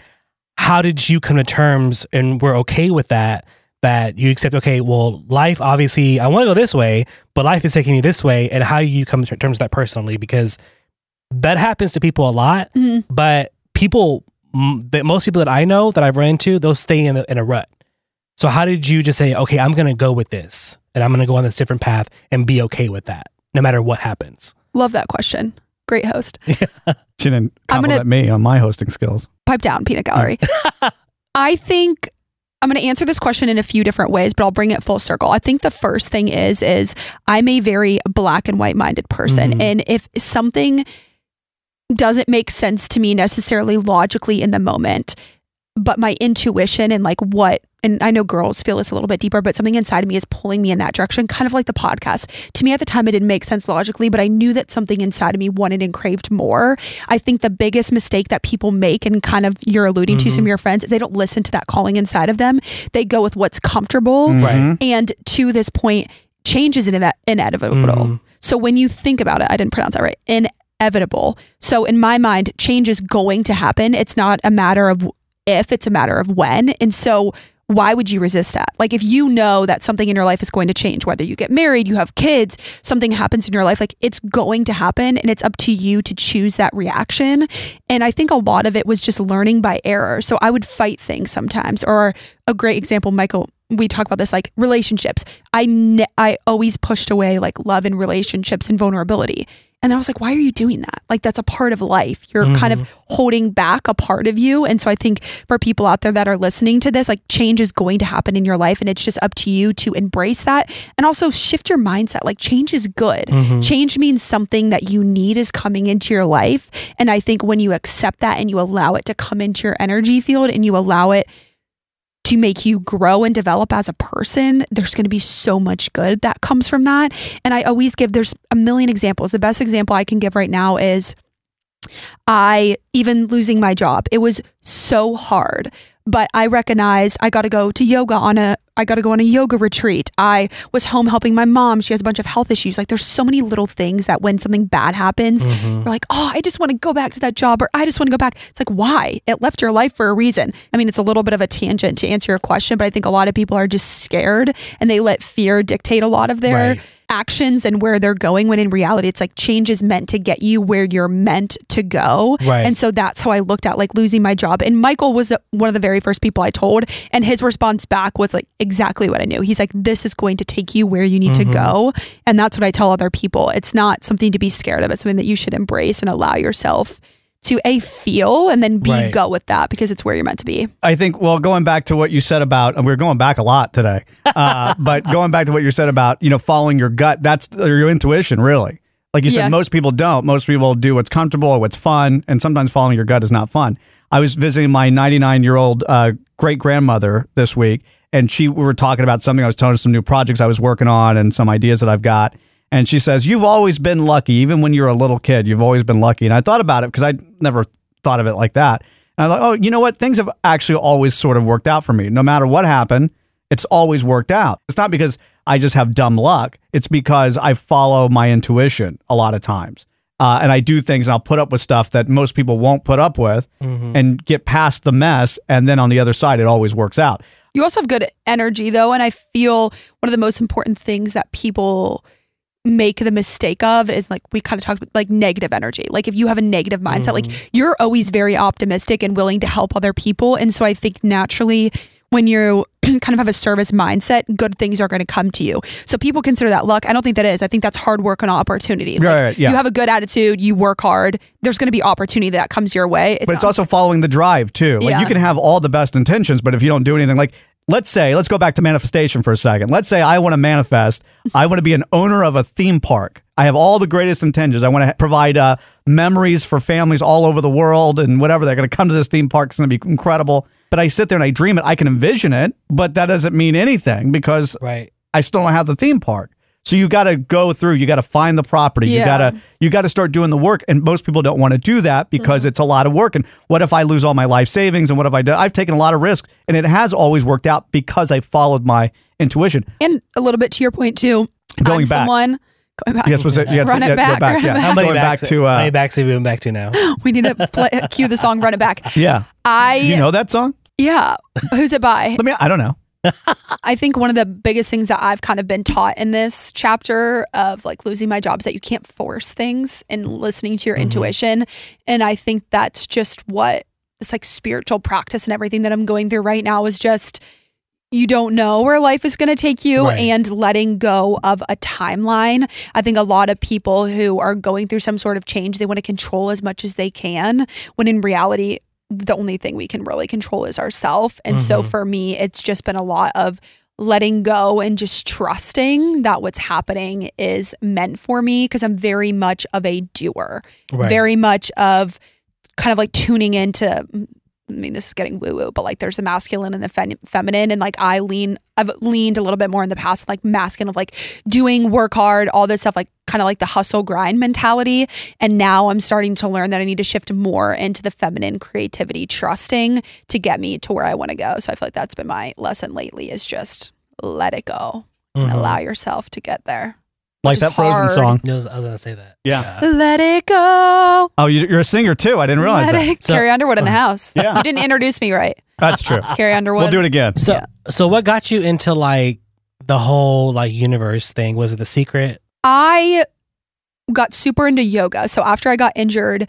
[SPEAKER 3] how did you come to terms and we're okay with that? That you accept, okay, well, life obviously, I want to go this way, but life is taking me this way, and how you come to terms with that personally, because that happens to people a lot
[SPEAKER 2] Mhm.
[SPEAKER 3] but people that most people that I know that I've run into, they'll stay in a, in a rut. So how did you just say, okay, I'm going to go with this and I'm going to go on this different path and be okay with that no matter what happens?
[SPEAKER 2] Love that question. Great host. (laughs)
[SPEAKER 1] She didn't
[SPEAKER 2] I'm gonna-
[SPEAKER 1] compliment me on my hosting skills.
[SPEAKER 2] pipe down peanut gallery (laughs) i think i'm going to answer this question in a few different ways but i'll bring it full circle i think the first thing is is i'm a very black and white minded person
[SPEAKER 3] Mhm.
[SPEAKER 2] and if something doesn't make sense to me necessarily logically in the moment but my intuition and like what and I know girls feel this a little bit deeper, but something inside of me is pulling me in that direction, kind of like the podcast. To me at the time, it didn't make sense logically, but I knew that something inside of me wanted and craved more. I think the biggest mistake that people make, and kind of you're alluding to some of your friends, is they don't listen to that calling inside of them. They go with what's comfortable.
[SPEAKER 1] Mhm.
[SPEAKER 2] And to this point, change is ine- inevitable.
[SPEAKER 3] Mhm.
[SPEAKER 2] So when you think about it, I didn't pronounce that right. Inevitable. So in my mind, change is going to happen. It's not a matter of if, it's a matter of when. And so why would you resist that? Like if you know that something in your life is going to change, whether you get married, you have kids, something happens in your life, like it's going to happen and it's up to you to choose that reaction. And I think a lot of it was just learning by error. So I would fight things sometimes or a great example, Michael, we talk about this like relationships. I ne- I always pushed away like love and relationships and vulnerability. And I was like, why are you doing that? Like, that's a part of life. You're kind of mm-hmm. holding back a part of you. And so I think for people out there that are listening to this, like, change is going to happen in your life. And it's just up to you to embrace that and also shift your mindset. Like, change is good. Mm-hmm. Change means something that you need is coming into your life. And I think when you accept that and you allow it to come into your energy field and you allow it to make you grow and develop as a person, there's going to be so much good that comes from that. And I always give, there's a million examples. The best example I can give right now is I, even losing my job, it was so hard. But I recognized I got to go to yoga on a, I got to go on a yoga retreat. I was home helping my mom. She has a bunch of health issues. Like there's so many little things that when something bad happens, mm-hmm. you're like, oh, I just want to go back to that job or I just want to go back. It's like, why? It left your life for a reason. I mean, it's a little bit of a tangent to answer your question, but I think a lot of people are just scared and they let fear dictate a lot of their
[SPEAKER 3] Right.
[SPEAKER 2] Actions and where they're going when in reality it's like change is meant to get you where you're meant to go.
[SPEAKER 3] Right.
[SPEAKER 2] and so that's how i looked at like losing my job. And michael was one of the very first people i told and his response back was like exactly what i knew. He's like this is going to take you where you need
[SPEAKER 3] Mm-hmm.
[SPEAKER 2] to go. And that's what i tell other people. It's not something to be scared of. It's something that you should embrace and allow yourself to a feel and then b
[SPEAKER 3] Right.
[SPEAKER 2] go with that because it's where you're meant to be
[SPEAKER 1] I think, well, going back to what you said about, and we're going back a lot today, uh, (laughs) but going back to what you said about, you know, following your gut, that's your intuition, really. Like you said,
[SPEAKER 2] Yeah.
[SPEAKER 1] most people don't. Most people do what's comfortable or what's fun, and sometimes following your gut is not fun. I was visiting my 99 year old uh, great grandmother this week, and she we were talking about something. I was telling her some new projects I was working on and some ideas that I've got. And she says, You've always been lucky, even when you're a little kid, you've always been lucky. And I thought about it because I never thought of it like that. And I thought, oh, you know what? Things have actually always sort of worked out for me. No matter what happened, it's always worked out. It's not because I just have dumb luck. It's because I follow my intuition a lot of times. Uh, and I do things and I'll put up with stuff that most people won't put up with and get past the mess. And then on the other side, it always works out.
[SPEAKER 2] You also have good energy though, and I feel one of the most important things that people make the mistake of is like we kind of talked about like negative energy. Like if you have a negative mindset, like mm-hmm. you're always very optimistic and willing to help other people. And so I think naturally when you (clears throat) kind of have a service mindset, good things are going to come to you. So people consider that luck. I don't think that is. I think that's hard work and opportunity. Like,
[SPEAKER 1] Right, right, yeah.
[SPEAKER 2] You have a good attitude, you work hard, there's going to be opportunity that comes your way.
[SPEAKER 1] but it's also following the drive too. Like
[SPEAKER 2] Yeah.
[SPEAKER 1] you can have all the best intentions, but if you don't do anything, like let's say, let's go back to manifestation for a second. Let's say I want to manifest. I want to be an owner of a theme park. I have all the greatest intentions. I want to provide uh, memories for families all over the world and whatever. They're going to come to this theme park. It's going to be incredible. But I sit there and I dream it. I can envision it, but that doesn't mean anything because
[SPEAKER 3] Right.
[SPEAKER 1] I still don't have the theme park. So you got to go through. You got to find the property. You got to you got to start doing the work. And most people don't want to do that because
[SPEAKER 2] Mm-hmm.
[SPEAKER 1] it's a lot of work. And what if I lose all my life savings? And what if I do? I've taken a lot of risk, and it has always worked out because I followed my intuition.
[SPEAKER 2] and a little bit to your point too.
[SPEAKER 1] Going
[SPEAKER 2] I'm
[SPEAKER 1] back.
[SPEAKER 2] someone going back.
[SPEAKER 1] Yes, was it? Yes,
[SPEAKER 2] Run it
[SPEAKER 1] yeah,
[SPEAKER 2] back,
[SPEAKER 1] Go back.
[SPEAKER 2] run it
[SPEAKER 1] Yeah.
[SPEAKER 3] How many
[SPEAKER 1] going back
[SPEAKER 3] backs,
[SPEAKER 1] to
[SPEAKER 3] how many
[SPEAKER 1] uh,
[SPEAKER 3] backs have we been back to now? (laughs)
[SPEAKER 2] we need to play, cue the song "Run It Back." (laughs)
[SPEAKER 1] yeah.
[SPEAKER 2] I
[SPEAKER 1] You know that song?
[SPEAKER 2] yeah. Who's it by?
[SPEAKER 1] Let me. I don't know.
[SPEAKER 2] I think one of the biggest things that I've kind of been taught in this chapter of like losing my job is that you can't force things and listening to your mm-hmm. intuition. And I think that's just what this like spiritual practice and everything that I'm going through right now is just you don't know where life is going to take you
[SPEAKER 3] Right.
[SPEAKER 2] and letting go of a timeline. I think a lot of people who are going through some sort of change, they want to control as much as they can when in reality, the only thing we can really control is ourselves. And so
[SPEAKER 3] Mhm.
[SPEAKER 2] for me, it's just been a lot of letting go and just trusting that what's happening is meant for me because I'm very much of a doer,
[SPEAKER 3] Right.
[SPEAKER 2] very much of kind of like tuning into. I mean, this is getting woo woo, but like there's the masculine and the fem- feminine. And like I lean, I've leaned a little bit more in the past, like masculine of like doing work hard, all this stuff, like kind of like the hustle grind mentality. And now I'm starting to learn that I need to shift more into the feminine creativity, trusting to get me to where I want to go. So I feel like that's been my lesson lately is just let it go and
[SPEAKER 3] Mhm.
[SPEAKER 2] allow yourself to get there.
[SPEAKER 1] Like
[SPEAKER 2] is
[SPEAKER 1] that Frozen
[SPEAKER 2] hard.
[SPEAKER 1] song.
[SPEAKER 3] I was, I was gonna say that.
[SPEAKER 1] Yeah.
[SPEAKER 2] Let it go.
[SPEAKER 1] Oh, you- you're a singer too. I didn't realize
[SPEAKER 2] Let
[SPEAKER 1] that.
[SPEAKER 2] it- Carrie Underwood in the (laughs) house.
[SPEAKER 1] Yeah.
[SPEAKER 2] You didn't introduce me right.
[SPEAKER 1] That's true. (laughs)
[SPEAKER 2] Carrie Underwood.
[SPEAKER 1] We'll do it again.
[SPEAKER 3] So,
[SPEAKER 2] Yeah.
[SPEAKER 3] so what got you into like the whole like universe thing? Was it the secret?
[SPEAKER 2] I got super into yoga. So after I got injured,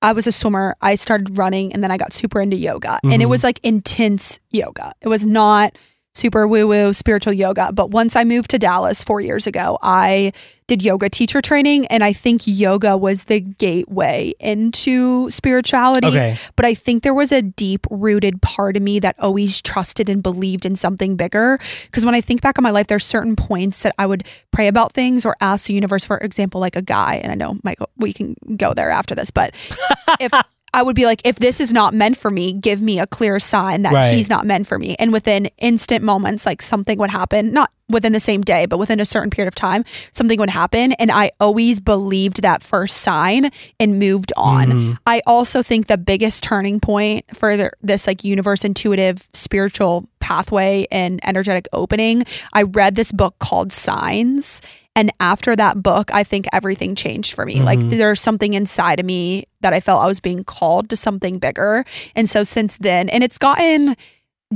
[SPEAKER 2] I was a swimmer. I started running and then I got super into yoga. And it
[SPEAKER 3] Mhm.
[SPEAKER 2] was like intense yoga. It was not super woo woo spiritual yoga. But once I moved to Dallas four years ago, I did yoga teacher training. And I think yoga was the gateway into spirituality.
[SPEAKER 3] Okay.
[SPEAKER 2] But I think there was a deep rooted part of me that always trusted and believed in something bigger. Because when I think back on my life, there's certain points that I would pray about things or ask the universe, for example, like a guy. And I know, Michael, we can go there after this, but (laughs) if I would be like, if this is not meant for me, give me a clear sign that
[SPEAKER 3] Right.
[SPEAKER 2] he's not meant for me. And within instant moments, like something would happen, not within the same day, but within a certain period of time, something would happen. And I always believed that first sign and moved on.
[SPEAKER 3] Mhm.
[SPEAKER 2] I also think the biggest turning point for the, this like universe intuitive spiritual pathway and energetic opening, I read this book called Signs. And after that book, I think everything changed for me. Like mm-hmm. there's something inside of me that I felt I was being called to something bigger. And so since then, and it's gotten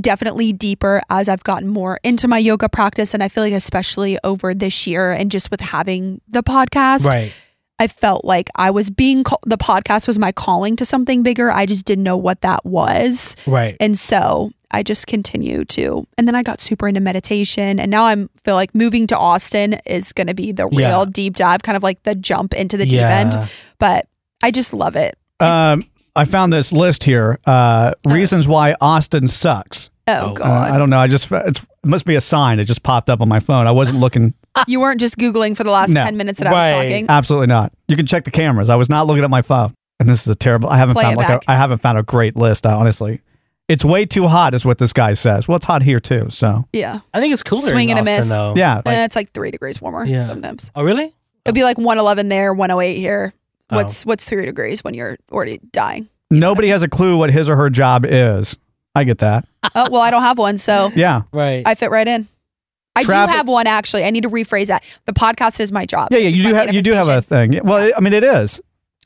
[SPEAKER 2] definitely deeper as I've gotten more into my yoga practice. And I feel like, especially over this year and just with having the podcast,
[SPEAKER 3] Right.
[SPEAKER 2] I felt like I was being call- the podcast was my calling to something bigger. I just didn't know what that was.
[SPEAKER 3] Right.
[SPEAKER 2] And so I just continue to and then I got super into meditation and now I'm feel like moving to Austin is going to be the real
[SPEAKER 3] Yeah.
[SPEAKER 2] deep dive kind of like the jump into the deep
[SPEAKER 3] Yeah.
[SPEAKER 2] end. But I just love it.
[SPEAKER 1] Um, I found this list here. Uh, reasons why Austin sucks.
[SPEAKER 2] Oh,
[SPEAKER 3] Oh.
[SPEAKER 1] Uh,
[SPEAKER 2] god.
[SPEAKER 1] I don't know. I just it's, it must be a sign. It just popped up on my phone. I wasn't looking. (laughs)
[SPEAKER 2] you weren't just googling for the last
[SPEAKER 1] No.
[SPEAKER 2] 10 minutes that I
[SPEAKER 3] Right.
[SPEAKER 2] was talking.
[SPEAKER 1] Absolutely not. You can check the cameras. I was not looking at my phone. And this is a terrible. I haven't
[SPEAKER 2] Play
[SPEAKER 1] found
[SPEAKER 2] it
[SPEAKER 1] like a,
[SPEAKER 2] back.
[SPEAKER 1] I haven't found a great list. Honestly, it's way too hot, is what this guy says. Well, it's hot here too. So
[SPEAKER 2] Yeah.
[SPEAKER 3] I think it's cooler
[SPEAKER 2] Swing
[SPEAKER 3] in
[SPEAKER 2] and a
[SPEAKER 3] Austin,
[SPEAKER 2] miss.
[SPEAKER 3] though.
[SPEAKER 1] yeah, like,
[SPEAKER 2] Eh, it's like 3 degrees warmer
[SPEAKER 3] Yeah.
[SPEAKER 2] sometimes.
[SPEAKER 3] Oh, really?
[SPEAKER 2] It'd be like 111 there, 108 here.
[SPEAKER 3] Oh.
[SPEAKER 2] What's what's 3 degrees when you're already dying?
[SPEAKER 1] nobody has a clue what his or her job is. I get that.
[SPEAKER 2] Uh, oh, well, I don't have one, so
[SPEAKER 1] Yeah,
[SPEAKER 3] Right.
[SPEAKER 2] I fit right in. I
[SPEAKER 1] Traffic-
[SPEAKER 2] do have one actually. I need to rephrase that. The podcast is my job.
[SPEAKER 1] yeah, yeah.
[SPEAKER 2] This is
[SPEAKER 1] You do
[SPEAKER 2] my
[SPEAKER 1] have you do have a
[SPEAKER 2] manifestation.
[SPEAKER 1] thing. Well, I mean, it is.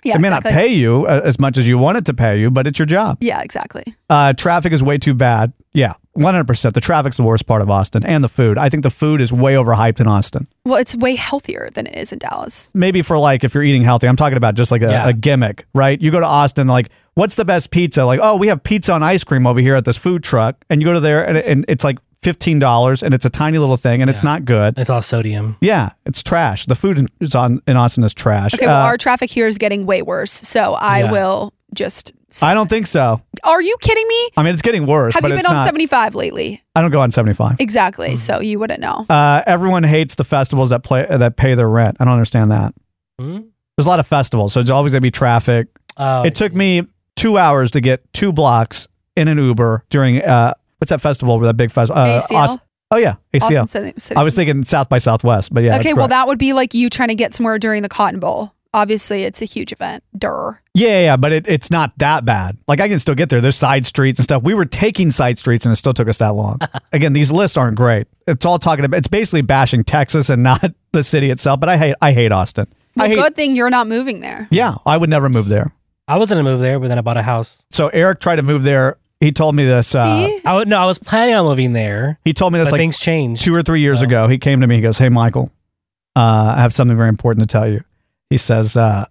[SPEAKER 2] Yeah,
[SPEAKER 1] it may
[SPEAKER 2] exactly.
[SPEAKER 1] not pay you uh, as much as you want it to pay you, but it's your job.
[SPEAKER 2] Yeah, exactly.
[SPEAKER 1] Uh, traffic is way too bad. Yeah, one hundred percent. The traffic's the worst part of Austin, and the food. I think the food is way overhyped in Austin.
[SPEAKER 2] Well, it's way healthier than it is in Dallas.
[SPEAKER 1] Maybe for like if you're eating healthy. I'm talking about just like a,
[SPEAKER 3] Yeah.
[SPEAKER 1] a gimmick, right? You go to Austin, like, what's the best pizza? Like, oh, we have pizza and ice cream over here at this food truck, and you go to there, and, and it's like fifteen dollars, and it's a tiny little thing, and it's not good.
[SPEAKER 3] it's all sodium.
[SPEAKER 1] Yeah, it's trash. The food is on in Austin is trash.
[SPEAKER 2] Okay, well,
[SPEAKER 1] Uh,
[SPEAKER 2] our traffic here is getting way worse. So I
[SPEAKER 3] Yeah.
[SPEAKER 2] will just.
[SPEAKER 1] I don't think so.
[SPEAKER 2] Are you kidding me?
[SPEAKER 1] I mean, it's getting worse,
[SPEAKER 2] Have
[SPEAKER 1] but
[SPEAKER 2] you been
[SPEAKER 1] it's
[SPEAKER 2] on
[SPEAKER 1] not.
[SPEAKER 2] 75 lately?
[SPEAKER 1] I don't go on seventy five.
[SPEAKER 2] Exactly.
[SPEAKER 3] Mm-hmm.
[SPEAKER 2] So you wouldn't know.
[SPEAKER 1] Uh, everyone hates the festivals that play that pay their rent. I don't understand that.
[SPEAKER 3] Hmm?
[SPEAKER 1] There's a lot of festivals, so there's always gonna be traffic.
[SPEAKER 3] Oh,
[SPEAKER 1] it took me two hours to get two blocks in an Uber during uh, what's that festival? With that big festival? Uh,
[SPEAKER 2] ACL?
[SPEAKER 1] Aus- oh yeah, ACL.
[SPEAKER 2] Austin City- City.
[SPEAKER 1] I was thinking South by Southwest, but yeah.
[SPEAKER 2] okay, well, that would be like you trying to get somewhere during the Cotton Bowl. Obviously, it's a huge event. Durr.
[SPEAKER 1] yeah, yeah, yeah, but it, it's not that bad. Like I can still get there. There's side streets and stuff. We were taking side streets, and it still took us that long. (laughs) Again, these lists aren't great. It's all talking about. It's basically bashing Texas and (laughs) not the city itself. But I hate. I hate Austin. I hate.
[SPEAKER 2] good thing you're not moving there.
[SPEAKER 1] Yeah, I would never move there.
[SPEAKER 3] I was gonna move there, but then I bought a house.
[SPEAKER 1] So Eric tried to move there. He told me this. Uh,
[SPEAKER 2] See?
[SPEAKER 3] I would no, I was planning on living there,
[SPEAKER 1] he told me this
[SPEAKER 3] but
[SPEAKER 1] like
[SPEAKER 3] things changed.
[SPEAKER 1] two or three years
[SPEAKER 3] Oh.
[SPEAKER 1] ago. He came to me. He goes, "Hey, Michael, uh, I have something very important to tell you." He says, uh,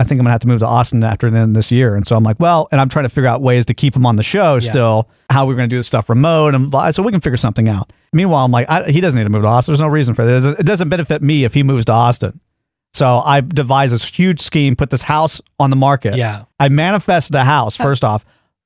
[SPEAKER 1] "I think I'm gonna have to move to Austin after the end of this year." And so I'm like, "Well," and I'm trying to figure out ways to keep him on the show
[SPEAKER 3] Yeah.
[SPEAKER 1] still. How we're gonna do this stuff remote and blah. so we can figure something out. Meanwhile, I'm like, I, he doesn't need to move to Austin. There's no reason for it. It doesn't, benefit me if he moves to Austin. So I devised this huge scheme, put this house on the market.
[SPEAKER 3] Yeah.
[SPEAKER 1] I manifest the house first off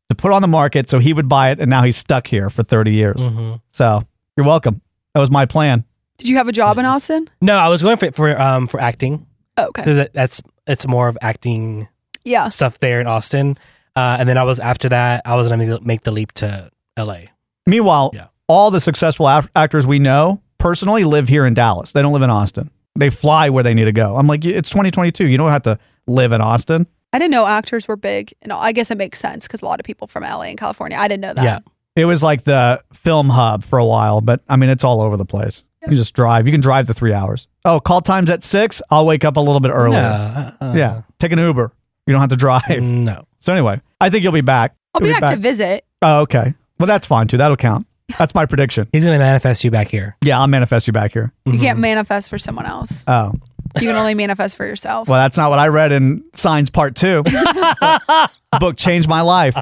[SPEAKER 1] to put on the market so he would buy it, and now he's stuck here for 30 years.
[SPEAKER 3] hmm
[SPEAKER 1] So you're welcome. That was my plan.
[SPEAKER 2] Did you have a job in Austin?
[SPEAKER 3] No, I was going for for um for acting.
[SPEAKER 2] Oh, okay.
[SPEAKER 3] So that, that's it's more of acting
[SPEAKER 2] Yeah.
[SPEAKER 3] stuff there in Austin. Uh, and then I was after that, I was gonna make the leap to LA.
[SPEAKER 1] Meanwhile,
[SPEAKER 3] Yeah.
[SPEAKER 1] all the successful ac- actors we know personally live here in Dallas. They don't live in Austin. They fly where they need to go. I'm like, it's 2022. You don't have to live in Austin.
[SPEAKER 2] I didn't know actors were big. And I guess it makes sense because a lot of people from LA and California. I didn't know that.
[SPEAKER 3] Yeah.
[SPEAKER 1] It was like the film hub for a while, but I mean, it's all over the place. You can just drive. You can drive the three hours. Oh, call time's at six. I'll wake up a little bit earlier.
[SPEAKER 3] No, uh,
[SPEAKER 1] Yeah, take an Uber. You don't have to drive. (laughs)
[SPEAKER 3] No.
[SPEAKER 1] So anyway, I think you'll be back.
[SPEAKER 2] I'll be
[SPEAKER 1] You'll
[SPEAKER 2] back, to visit.
[SPEAKER 1] Oh, okay. Well, that's fine too. That'll count. That's my prediction.
[SPEAKER 3] He's gonna manifest you back here.
[SPEAKER 1] Yeah, I'll manifest you back here.
[SPEAKER 2] You
[SPEAKER 3] Mm-hmm.
[SPEAKER 2] can't manifest for someone else.
[SPEAKER 1] Oh, (laughs)
[SPEAKER 2] You can only manifest for yourself.
[SPEAKER 1] well, that's not what I read in Signs Part Two. (laughs) Book changed my life.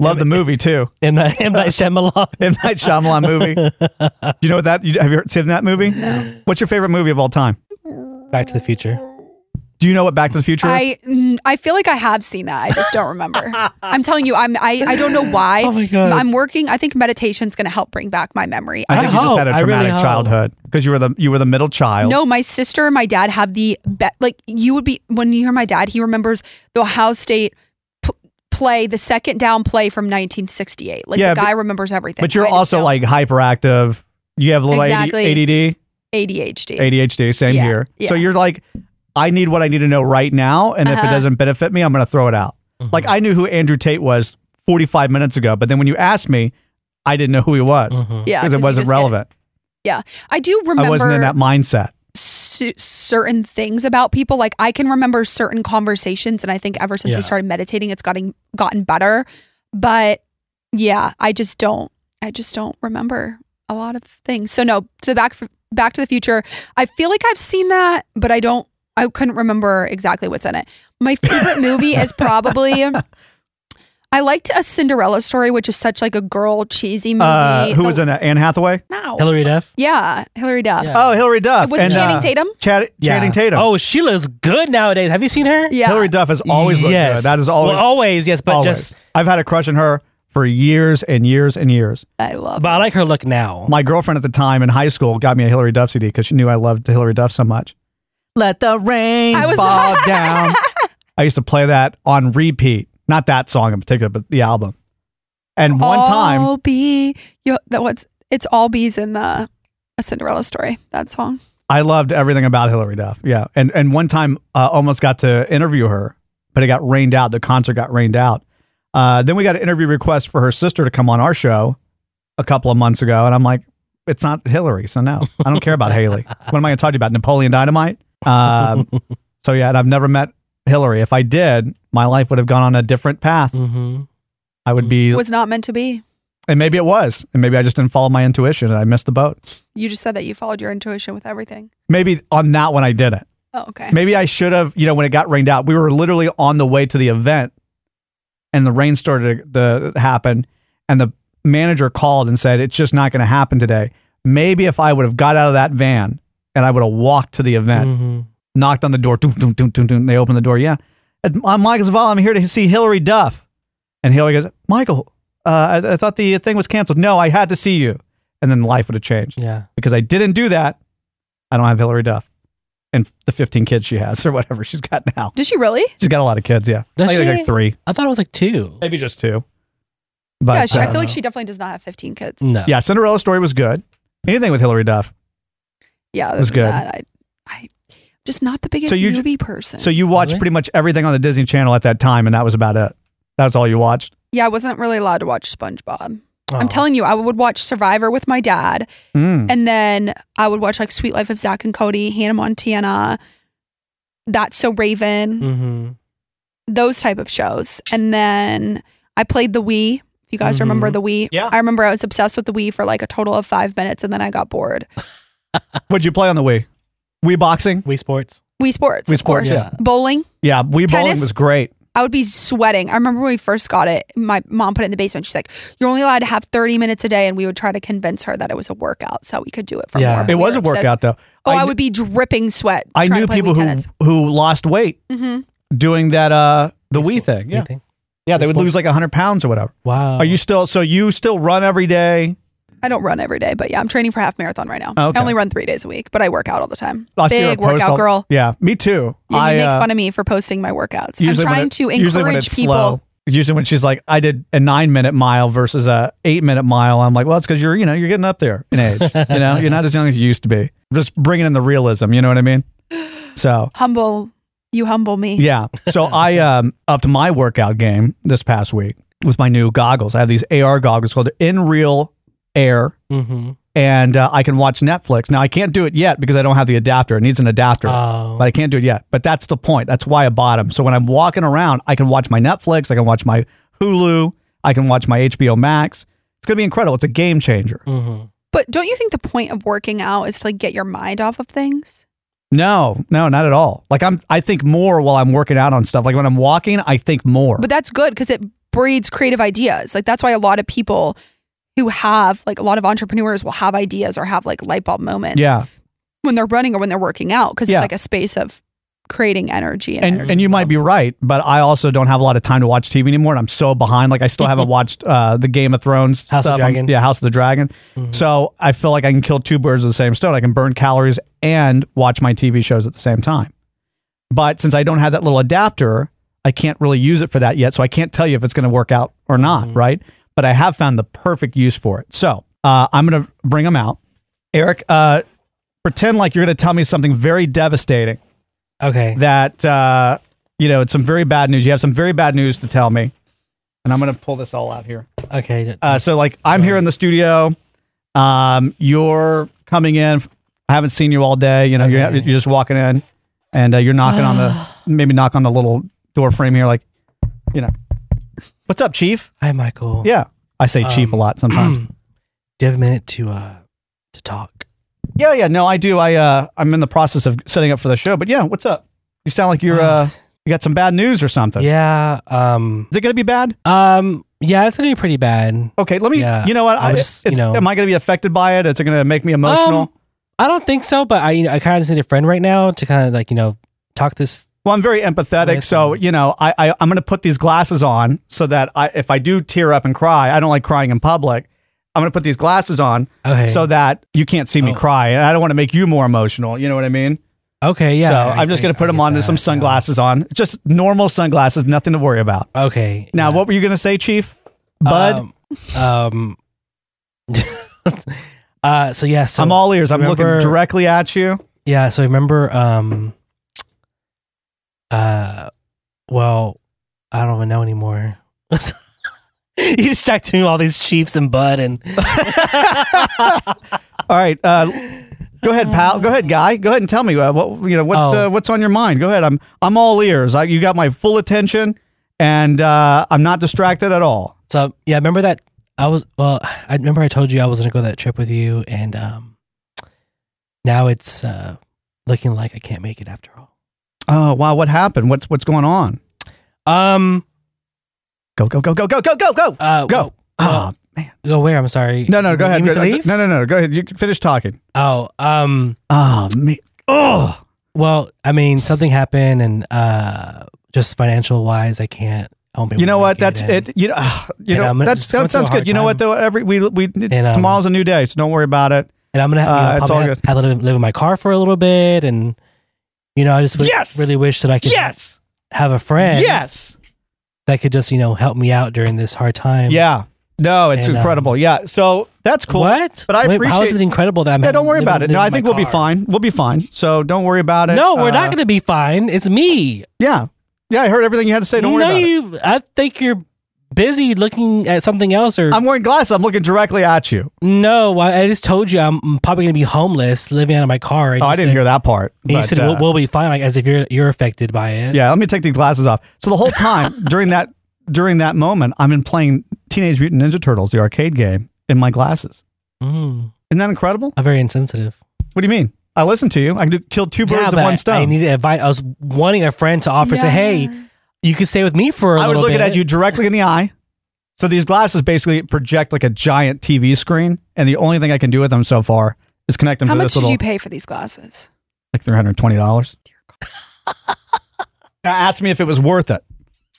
[SPEAKER 1] Love the movie too. (laughs)
[SPEAKER 3] M Night M Night Shyamalan.
[SPEAKER 1] M Night Shyamalan movie. Do you know what that? You, have you heard- seen that movie? What's your favorite movie of all time?
[SPEAKER 3] Back to the Future.
[SPEAKER 1] Do you know what Back to the Future is?
[SPEAKER 2] I I feel like I have seen that. I just don't remember. (laughs) I'm telling you, I'm I, I don't know why.
[SPEAKER 3] Oh my God.
[SPEAKER 2] I'm working. I think meditation's going to help bring back my memory.
[SPEAKER 1] I think
[SPEAKER 3] I
[SPEAKER 1] you just had a
[SPEAKER 3] hope. Really
[SPEAKER 1] traumatic
[SPEAKER 3] hope.
[SPEAKER 1] childhood because you were the you were the middle child.
[SPEAKER 2] No, my sister and my dad have the be- like you would be when you hear my dad, he remembers the Ohio State p- play, the second down play from 1968. Like
[SPEAKER 1] Yeah,
[SPEAKER 2] the guy
[SPEAKER 1] but-
[SPEAKER 2] remembers everything.
[SPEAKER 1] but you're
[SPEAKER 2] I just
[SPEAKER 1] also
[SPEAKER 2] don't.
[SPEAKER 1] like hyperactive. You have a little
[SPEAKER 2] Exactly.
[SPEAKER 1] AD,
[SPEAKER 2] ADHD.
[SPEAKER 1] ADHD. Same
[SPEAKER 2] Yeah,
[SPEAKER 1] here. So
[SPEAKER 2] yeah.
[SPEAKER 1] you're like, I need what I need to know right now, and if it
[SPEAKER 2] Uh-huh.
[SPEAKER 1] doesn't benefit me, I'm going to throw it out. Like I knew who Andrew Tate was 45 minutes ago, but then when you asked me, I didn't know who he was
[SPEAKER 3] Mm-hmm.
[SPEAKER 2] yeah,
[SPEAKER 1] because
[SPEAKER 2] 'cause
[SPEAKER 1] it wasn't
[SPEAKER 2] was
[SPEAKER 1] relevant.
[SPEAKER 2] Yeah, I do remember
[SPEAKER 1] I wasn't in that mindset.
[SPEAKER 2] c- certain things about people. Like I can remember certain conversations, and I think ever since I started meditating, it's gotten gotten better. But yeah, I just don't. I just don't remember a lot of things. So no, to the back Back to the Future. I feel like I've seen that, but I don't. I couldn't remember exactly what's in it. My favorite movie is (laughs) probably. I liked a Cinderella story, which is such like a girl cheesy movie.
[SPEAKER 1] Uh, who
[SPEAKER 2] The-
[SPEAKER 1] was in it? Anne Hathaway?
[SPEAKER 2] No.
[SPEAKER 3] Hilary Duff.
[SPEAKER 2] Yeah, Hilary Duff.
[SPEAKER 3] Yeah.
[SPEAKER 1] Oh, Hilary Duff.
[SPEAKER 2] Was it
[SPEAKER 1] and,
[SPEAKER 2] Channing
[SPEAKER 1] uh,
[SPEAKER 2] Tatum?
[SPEAKER 1] Chad- Channing Tatum.
[SPEAKER 3] Oh, she looks good nowadays. Have you seen her?
[SPEAKER 2] Yeah.
[SPEAKER 1] Hilary Duff has always looked
[SPEAKER 3] yes.
[SPEAKER 1] good. That is always,
[SPEAKER 3] well, always yes, but
[SPEAKER 1] always.
[SPEAKER 3] just
[SPEAKER 1] I've had a crush on her for years and years and years.
[SPEAKER 2] I love.
[SPEAKER 3] but I like her look now.
[SPEAKER 1] My girlfriend at the time in high school got me a Hilary Duff CD because she knew I loved Hilary Duff so much. Let the rain
[SPEAKER 2] I was-
[SPEAKER 1] fall (laughs) down. I used to play that on repeat. Not that song in particular, but the album. And one time,
[SPEAKER 2] all be yo, that what's it's all bees in the a Cinderella story. That song.
[SPEAKER 1] I loved everything about Hilary Duff. Yeah, and and one time, uh, almost got to interview her, but it got rained out. The concert got rained out. Uh, then we got an interview request for her sister to come on our show a couple of months ago, and I'm like, it's not Hilary, so no, I don't care about Haylie. (laughs) What am I going to talk to you about? Napoleon Dynamite. Um, so yeah, and I've never met Hilary. If I did, my life would have gone on a different path.
[SPEAKER 3] Mm-hmm.
[SPEAKER 1] I would be, It
[SPEAKER 2] Was not meant to be.
[SPEAKER 1] and maybe it was, and maybe I just didn't follow my intuition and I missed the boat.
[SPEAKER 2] You just said that you followed your intuition with everything.
[SPEAKER 1] Maybe on that one I did it.
[SPEAKER 2] Oh, okay.
[SPEAKER 1] Maybe I should have, you know, when it got rained out, we were literally on the way to the event and the rain started to happen and the manager called and said, it's just not going to happen today. Maybe if I would have got out of that van and I would have walked to the event,
[SPEAKER 3] Mm-hmm.
[SPEAKER 1] knocked on the door, doom, doom, doom, doom, doom, they opened the door. Yeah. I'm Michael Zavala. I'm here to see Hilary Duff. And Hilary goes, Michael, uh, I, I thought the thing was canceled. No, I had to see you. And then life would have changed
[SPEAKER 3] Yeah.
[SPEAKER 1] because I didn't do that. I don't have Hilary Duff and the 15 kids she has (laughs) or whatever she's got now.
[SPEAKER 2] Did she really?
[SPEAKER 1] She's got a lot of kids, yeah.
[SPEAKER 3] Does
[SPEAKER 1] I think
[SPEAKER 3] she?
[SPEAKER 1] like three,
[SPEAKER 3] I thought it was like two.
[SPEAKER 1] maybe just two. But
[SPEAKER 2] yeah, she, I
[SPEAKER 1] uh,
[SPEAKER 2] feel like she definitely does not have 15 kids.
[SPEAKER 3] No.
[SPEAKER 1] yeah, Cinderella story was good. Anything with Hilary Duff.
[SPEAKER 2] Yeah, it was
[SPEAKER 1] good.
[SPEAKER 2] That, I, I, just not the biggest
[SPEAKER 1] So you j-
[SPEAKER 2] movie person.
[SPEAKER 1] So you watched
[SPEAKER 3] Really?
[SPEAKER 1] pretty much everything on the Disney Channel at that time, and that was about it. That's all you watched.
[SPEAKER 2] yeah, I wasn't really allowed to watch SpongeBob.
[SPEAKER 3] Aw.
[SPEAKER 2] I'm telling you, I would watch Survivor with my dad,
[SPEAKER 1] Mm.
[SPEAKER 2] and then I would watch like Suite Life of Zack and Cody, Hannah Montana, That's So Raven,
[SPEAKER 3] Mm-hmm.
[SPEAKER 2] those type of shows. And then I played the Wii. If you guys remember
[SPEAKER 3] Mhm.
[SPEAKER 2] the Wii,
[SPEAKER 1] Yeah.
[SPEAKER 2] I remember I was obsessed with the Wii for like a total of five minutes, and then I got bored. (laughs)
[SPEAKER 1] What'd you play on the Wii? Wii boxing?
[SPEAKER 3] Wii Sports.
[SPEAKER 2] Wii Sports,
[SPEAKER 1] Wii Sports,
[SPEAKER 3] yeah.
[SPEAKER 2] Bowling.
[SPEAKER 1] Yeah, Wii bowling was great.
[SPEAKER 2] I would be sweating. I remember when we first got it, my mom put it in the basement. She's like, You're only allowed to have 30 minutes a day. And we would try to convince her that it was a workout so we could do it for
[SPEAKER 3] Yeah.
[SPEAKER 2] more.
[SPEAKER 3] It
[SPEAKER 2] but
[SPEAKER 1] It
[SPEAKER 2] we
[SPEAKER 1] was a workout though.
[SPEAKER 2] Oh, I,
[SPEAKER 1] kn-
[SPEAKER 2] would be dripping sweat.
[SPEAKER 1] I knew people who who lost weight
[SPEAKER 2] hmm
[SPEAKER 1] doing that uh the Wii,
[SPEAKER 3] Wii
[SPEAKER 1] thing. Yeah.
[SPEAKER 3] Wii thing.
[SPEAKER 1] Yeah, they would lose like 100 pounds or whatever.
[SPEAKER 3] Wow.
[SPEAKER 1] Are you still so you still run every day?
[SPEAKER 2] I don't run every day, but yeah, I'm training for half marathon right now.
[SPEAKER 1] Oh, okay.
[SPEAKER 2] I only run three days a week, but I work out all the time.
[SPEAKER 1] I
[SPEAKER 2] Big workout
[SPEAKER 1] all-
[SPEAKER 2] girl.
[SPEAKER 1] Yeah, me too.
[SPEAKER 2] Yeah, you
[SPEAKER 1] I,
[SPEAKER 2] make
[SPEAKER 1] uh,
[SPEAKER 2] fun of me for posting my workouts. I'm trying
[SPEAKER 1] it-
[SPEAKER 2] to encourage people.
[SPEAKER 1] slow. Usually when she's like, I did a nine minute mile versus a eight minute mile, I'm like, well, it's because you're, you know, you're getting up there in age. you know, you're not as young as you used to be. Just bringing in the realism. You know what I mean? So
[SPEAKER 2] Humble, you humble me.
[SPEAKER 1] yeah. So I um upped my workout game this past week with my new goggles. I have these AR goggles called Nreal Air.
[SPEAKER 3] Mm-hmm.
[SPEAKER 1] and uh, I can watch Netflix. Now I can't do it yet because I don't have the adapter. It needs an adapter,
[SPEAKER 3] Oh.
[SPEAKER 1] but I can't do it yet. But that's the point. That's why I bought them. So when I'm walking around, I can watch my Netflix. I can watch my Hulu. I can watch my HBO Max. It's gonna be incredible. It's a game changer.
[SPEAKER 3] Mm-hmm.
[SPEAKER 2] But don't you think the point of working out is to like get your mind off of things?
[SPEAKER 1] No, no, not at all. Like I'm, I think more while I'm working out on stuff. Like when I'm walking, I think more.
[SPEAKER 2] But that's good because it breeds creative ideas. Like that's why a lot of people who have like a lot of entrepreneurs will have ideas or have like light bulb moments
[SPEAKER 1] yeah,
[SPEAKER 2] when they're running or when they're working out because
[SPEAKER 1] Yeah.
[SPEAKER 2] it's like a space of creating energy and,
[SPEAKER 1] and
[SPEAKER 2] energy
[SPEAKER 1] and you might be right, but I also don't have a lot of time to watch TV anymore, and I'm so behind. Like I still haven't (laughs) watched uh, the Game of Thrones
[SPEAKER 3] House of
[SPEAKER 1] stuff. I'm-
[SPEAKER 3] Dragon.
[SPEAKER 1] yeah, House of the Dragon. So I feel like I can kill two birds with the same stone. I can burn calories and watch my TV shows at the same time. But since I don't have that little adapter, I can't really use it for that yet. So I can't tell you if it's going to work out or not, right? But I have found the perfect use for it. So uh, I'm going to bring them out. Eric, uh, pretend like you're going to tell me something very devastating
[SPEAKER 3] Okay.
[SPEAKER 1] that uh, you know it's some very bad news. You have some very bad news to tell me, and I'm going to pull this all out here.
[SPEAKER 3] Okay.
[SPEAKER 1] Uh, so, like, I'm here in the studio. Um, you're coming in. I haven't seen you all day. You know, you're, you're just walking in, and uh, you're knocking on the (sighs) maybe knock on the little door frame here, like, you know, what's up, Chief?
[SPEAKER 3] Hi, Michael.
[SPEAKER 1] Yeah, I say Chief a
[SPEAKER 3] Um,
[SPEAKER 1] lot sometimes. (clears throat)
[SPEAKER 3] Do you have a minute to uh to talk?
[SPEAKER 1] yeah, yeah. No, I do. I uh, I'm in the process of setting up for the show, but yeah, what's up? You sound like you're uh, you got some bad news or something.
[SPEAKER 3] Yeah. Um.
[SPEAKER 1] Is it going to be bad?
[SPEAKER 3] Um. Yeah, it's gonna be pretty bad.
[SPEAKER 1] Okay, let me.
[SPEAKER 3] Yeah,
[SPEAKER 1] you know what?
[SPEAKER 3] I
[SPEAKER 1] I,
[SPEAKER 3] was,
[SPEAKER 1] it's,
[SPEAKER 3] you know-
[SPEAKER 1] am I going to be affected by it? Is it going to make me emotional?
[SPEAKER 3] Um, I don't think so, but I you know, I kind of just need a friend right now to kind of like you know talk this.
[SPEAKER 1] Well, I'm very empathetic, so you know, I, I I'm going to put these glasses on so that I, if I do tear up and cry, I don't like crying in public. I'm going to put these glasses on
[SPEAKER 3] Okay.
[SPEAKER 1] so that you can't see me
[SPEAKER 3] Oh.
[SPEAKER 1] cry, and I don't want to make you more emotional. You know what I mean?
[SPEAKER 3] Okay. Yeah.
[SPEAKER 1] so
[SPEAKER 3] I-
[SPEAKER 1] I'm just going to put
[SPEAKER 3] I
[SPEAKER 1] them on.
[SPEAKER 3] that,
[SPEAKER 1] some
[SPEAKER 3] yeah.
[SPEAKER 1] sunglasses on, just normal sunglasses, nothing to worry about.
[SPEAKER 3] Okay.
[SPEAKER 1] Now,
[SPEAKER 3] yeah.
[SPEAKER 1] what were you going to say, Chief? Bud,
[SPEAKER 3] Um. um (laughs) uh. So yeah. So
[SPEAKER 1] I'm all ears. I'm
[SPEAKER 3] remember-
[SPEAKER 1] looking directly at you.
[SPEAKER 3] Yeah, so remember um uh well, I don't even know anymore. (laughs) you just talked to me all these Chiefs and Bud and (laughs)
[SPEAKER 1] All right. Uh, go ahead, pal. Go ahead, guy. Go ahead and tell me uh, what you know. What's
[SPEAKER 3] Oh.
[SPEAKER 1] uh, what's on your mind? Go ahead. I'm I'm all ears. I, you got my full attention, and uh, I'm not distracted at all.
[SPEAKER 3] so yeah, remember that I was well, I remember I told you I was gonna go that trip with you and um now it's uh looking like I can't make it after all.
[SPEAKER 1] Oh wow, what happened? What's what's going on?
[SPEAKER 3] Um
[SPEAKER 1] Go go go go go go go go
[SPEAKER 3] uh
[SPEAKER 1] go.
[SPEAKER 3] well,
[SPEAKER 1] Oh man.
[SPEAKER 3] go where? I'm sorry.
[SPEAKER 1] No no go
[SPEAKER 3] You
[SPEAKER 1] ahead.
[SPEAKER 3] need me to
[SPEAKER 1] Go-
[SPEAKER 3] leave?
[SPEAKER 1] No no no go ahead. You finish talking.
[SPEAKER 3] Oh, um
[SPEAKER 1] Oh me. Oh.
[SPEAKER 3] Well, I mean, something happened, and uh, just financial wise, I can't. I won't be.
[SPEAKER 1] You know what? That's
[SPEAKER 3] and-
[SPEAKER 1] it. You know. ah, You know.
[SPEAKER 3] Gonna-
[SPEAKER 1] That's that sounds good. You know what though? Every we we
[SPEAKER 3] And, um,
[SPEAKER 1] tomorrow's a new day, so don't worry about it.
[SPEAKER 3] And I'm gonna have, you
[SPEAKER 1] Uh,
[SPEAKER 3] know,
[SPEAKER 1] it's all
[SPEAKER 3] have,
[SPEAKER 1] good.
[SPEAKER 3] to live, live in my car for a little bit, and you know, I just would
[SPEAKER 1] Yes!
[SPEAKER 3] really wish that I could
[SPEAKER 1] Yes.
[SPEAKER 3] have a friend
[SPEAKER 1] Yes.
[SPEAKER 3] that could just you know help me out during this hard time.
[SPEAKER 1] Yeah. No, it's
[SPEAKER 3] And, um,
[SPEAKER 1] incredible. yeah. So that's cool.
[SPEAKER 3] What?
[SPEAKER 1] But I
[SPEAKER 3] Wait,
[SPEAKER 1] appreciate-
[SPEAKER 3] is it incredible that I'm?
[SPEAKER 1] Yeah, don't worry about it. No, I think we'll be fine. We'll be fine. So don't worry about it.
[SPEAKER 3] No, we're
[SPEAKER 1] Uh,
[SPEAKER 3] not going to be fine. It's me.
[SPEAKER 1] Yeah. Yeah, I heard everything you had to say. Don't worry
[SPEAKER 3] no,
[SPEAKER 1] about it.
[SPEAKER 3] you. I think you're busy looking at something else, or
[SPEAKER 1] I'm wearing glasses. I'm looking directly at you.
[SPEAKER 3] no. I, I just told you I'm probably going to be homeless, living out of my car. And
[SPEAKER 1] Oh, I didn't
[SPEAKER 3] said-
[SPEAKER 1] hear that part.
[SPEAKER 3] And you said
[SPEAKER 1] uh,
[SPEAKER 3] we'll, we'll be fine, like as if you're you're affected by it.
[SPEAKER 1] yeah, let me take the glasses off. So the whole time (laughs) during that during that moment, I'm in playing Teenage Mutant Ninja Turtles, the arcade game, in my glasses.
[SPEAKER 3] Mm,
[SPEAKER 1] Isn't that incredible?
[SPEAKER 3] I'm very insensitive.
[SPEAKER 1] What do you mean? I listened to you. I can do, kill two birds
[SPEAKER 3] Yeah,
[SPEAKER 1] with one stone.
[SPEAKER 3] I needed advice. I was wanting a friend to offer. Say, hey, you could stay with me for a
[SPEAKER 1] I was looking
[SPEAKER 3] bit.
[SPEAKER 1] at you directly in the eye. So these glasses basically project like a giant TV screen, and the only thing I can do with them so far is connect them
[SPEAKER 2] How
[SPEAKER 1] to
[SPEAKER 2] much
[SPEAKER 1] this
[SPEAKER 2] did
[SPEAKER 1] little
[SPEAKER 2] you pay for these glasses?
[SPEAKER 1] like three hundred twenty dollars. (laughs) now ask me if it was worth it.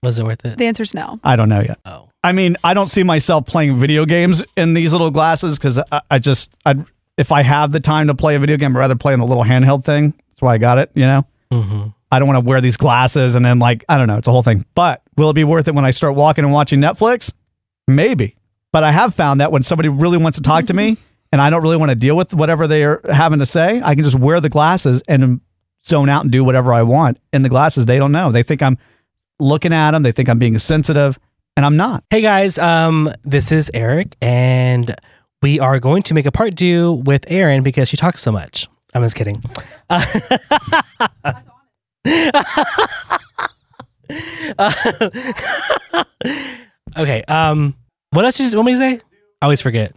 [SPEAKER 3] Was it worth it?
[SPEAKER 2] The answer's no.
[SPEAKER 1] I don't know yet.
[SPEAKER 3] Oh,
[SPEAKER 1] I mean, I don't see myself playing video games in these little glasses because I, I just, I if I have the time to play a video game, I'd rather play in the little handheld thing. That's why I got it. You know,
[SPEAKER 3] hmm
[SPEAKER 1] I don't want to wear these glasses and then like I don't know, it's a whole thing. But will it be worth it when I start walking and watching Netflix? Maybe. But I have found that when somebody really wants to talk to me (laughs) and I don't really want to deal with whatever they are having to say, I can just wear the glasses and zone out and do whatever I want in the glasses. They don't know. They think I'm looking at them. They think I'm being sensitive, and I'm not.
[SPEAKER 3] Hey guys, um, this is Eric, and we are going to make a part two with Erin because she talks so much. I'm just kidding. (laughs) (laughs) okay. Um. What else did you want me say? I always forget.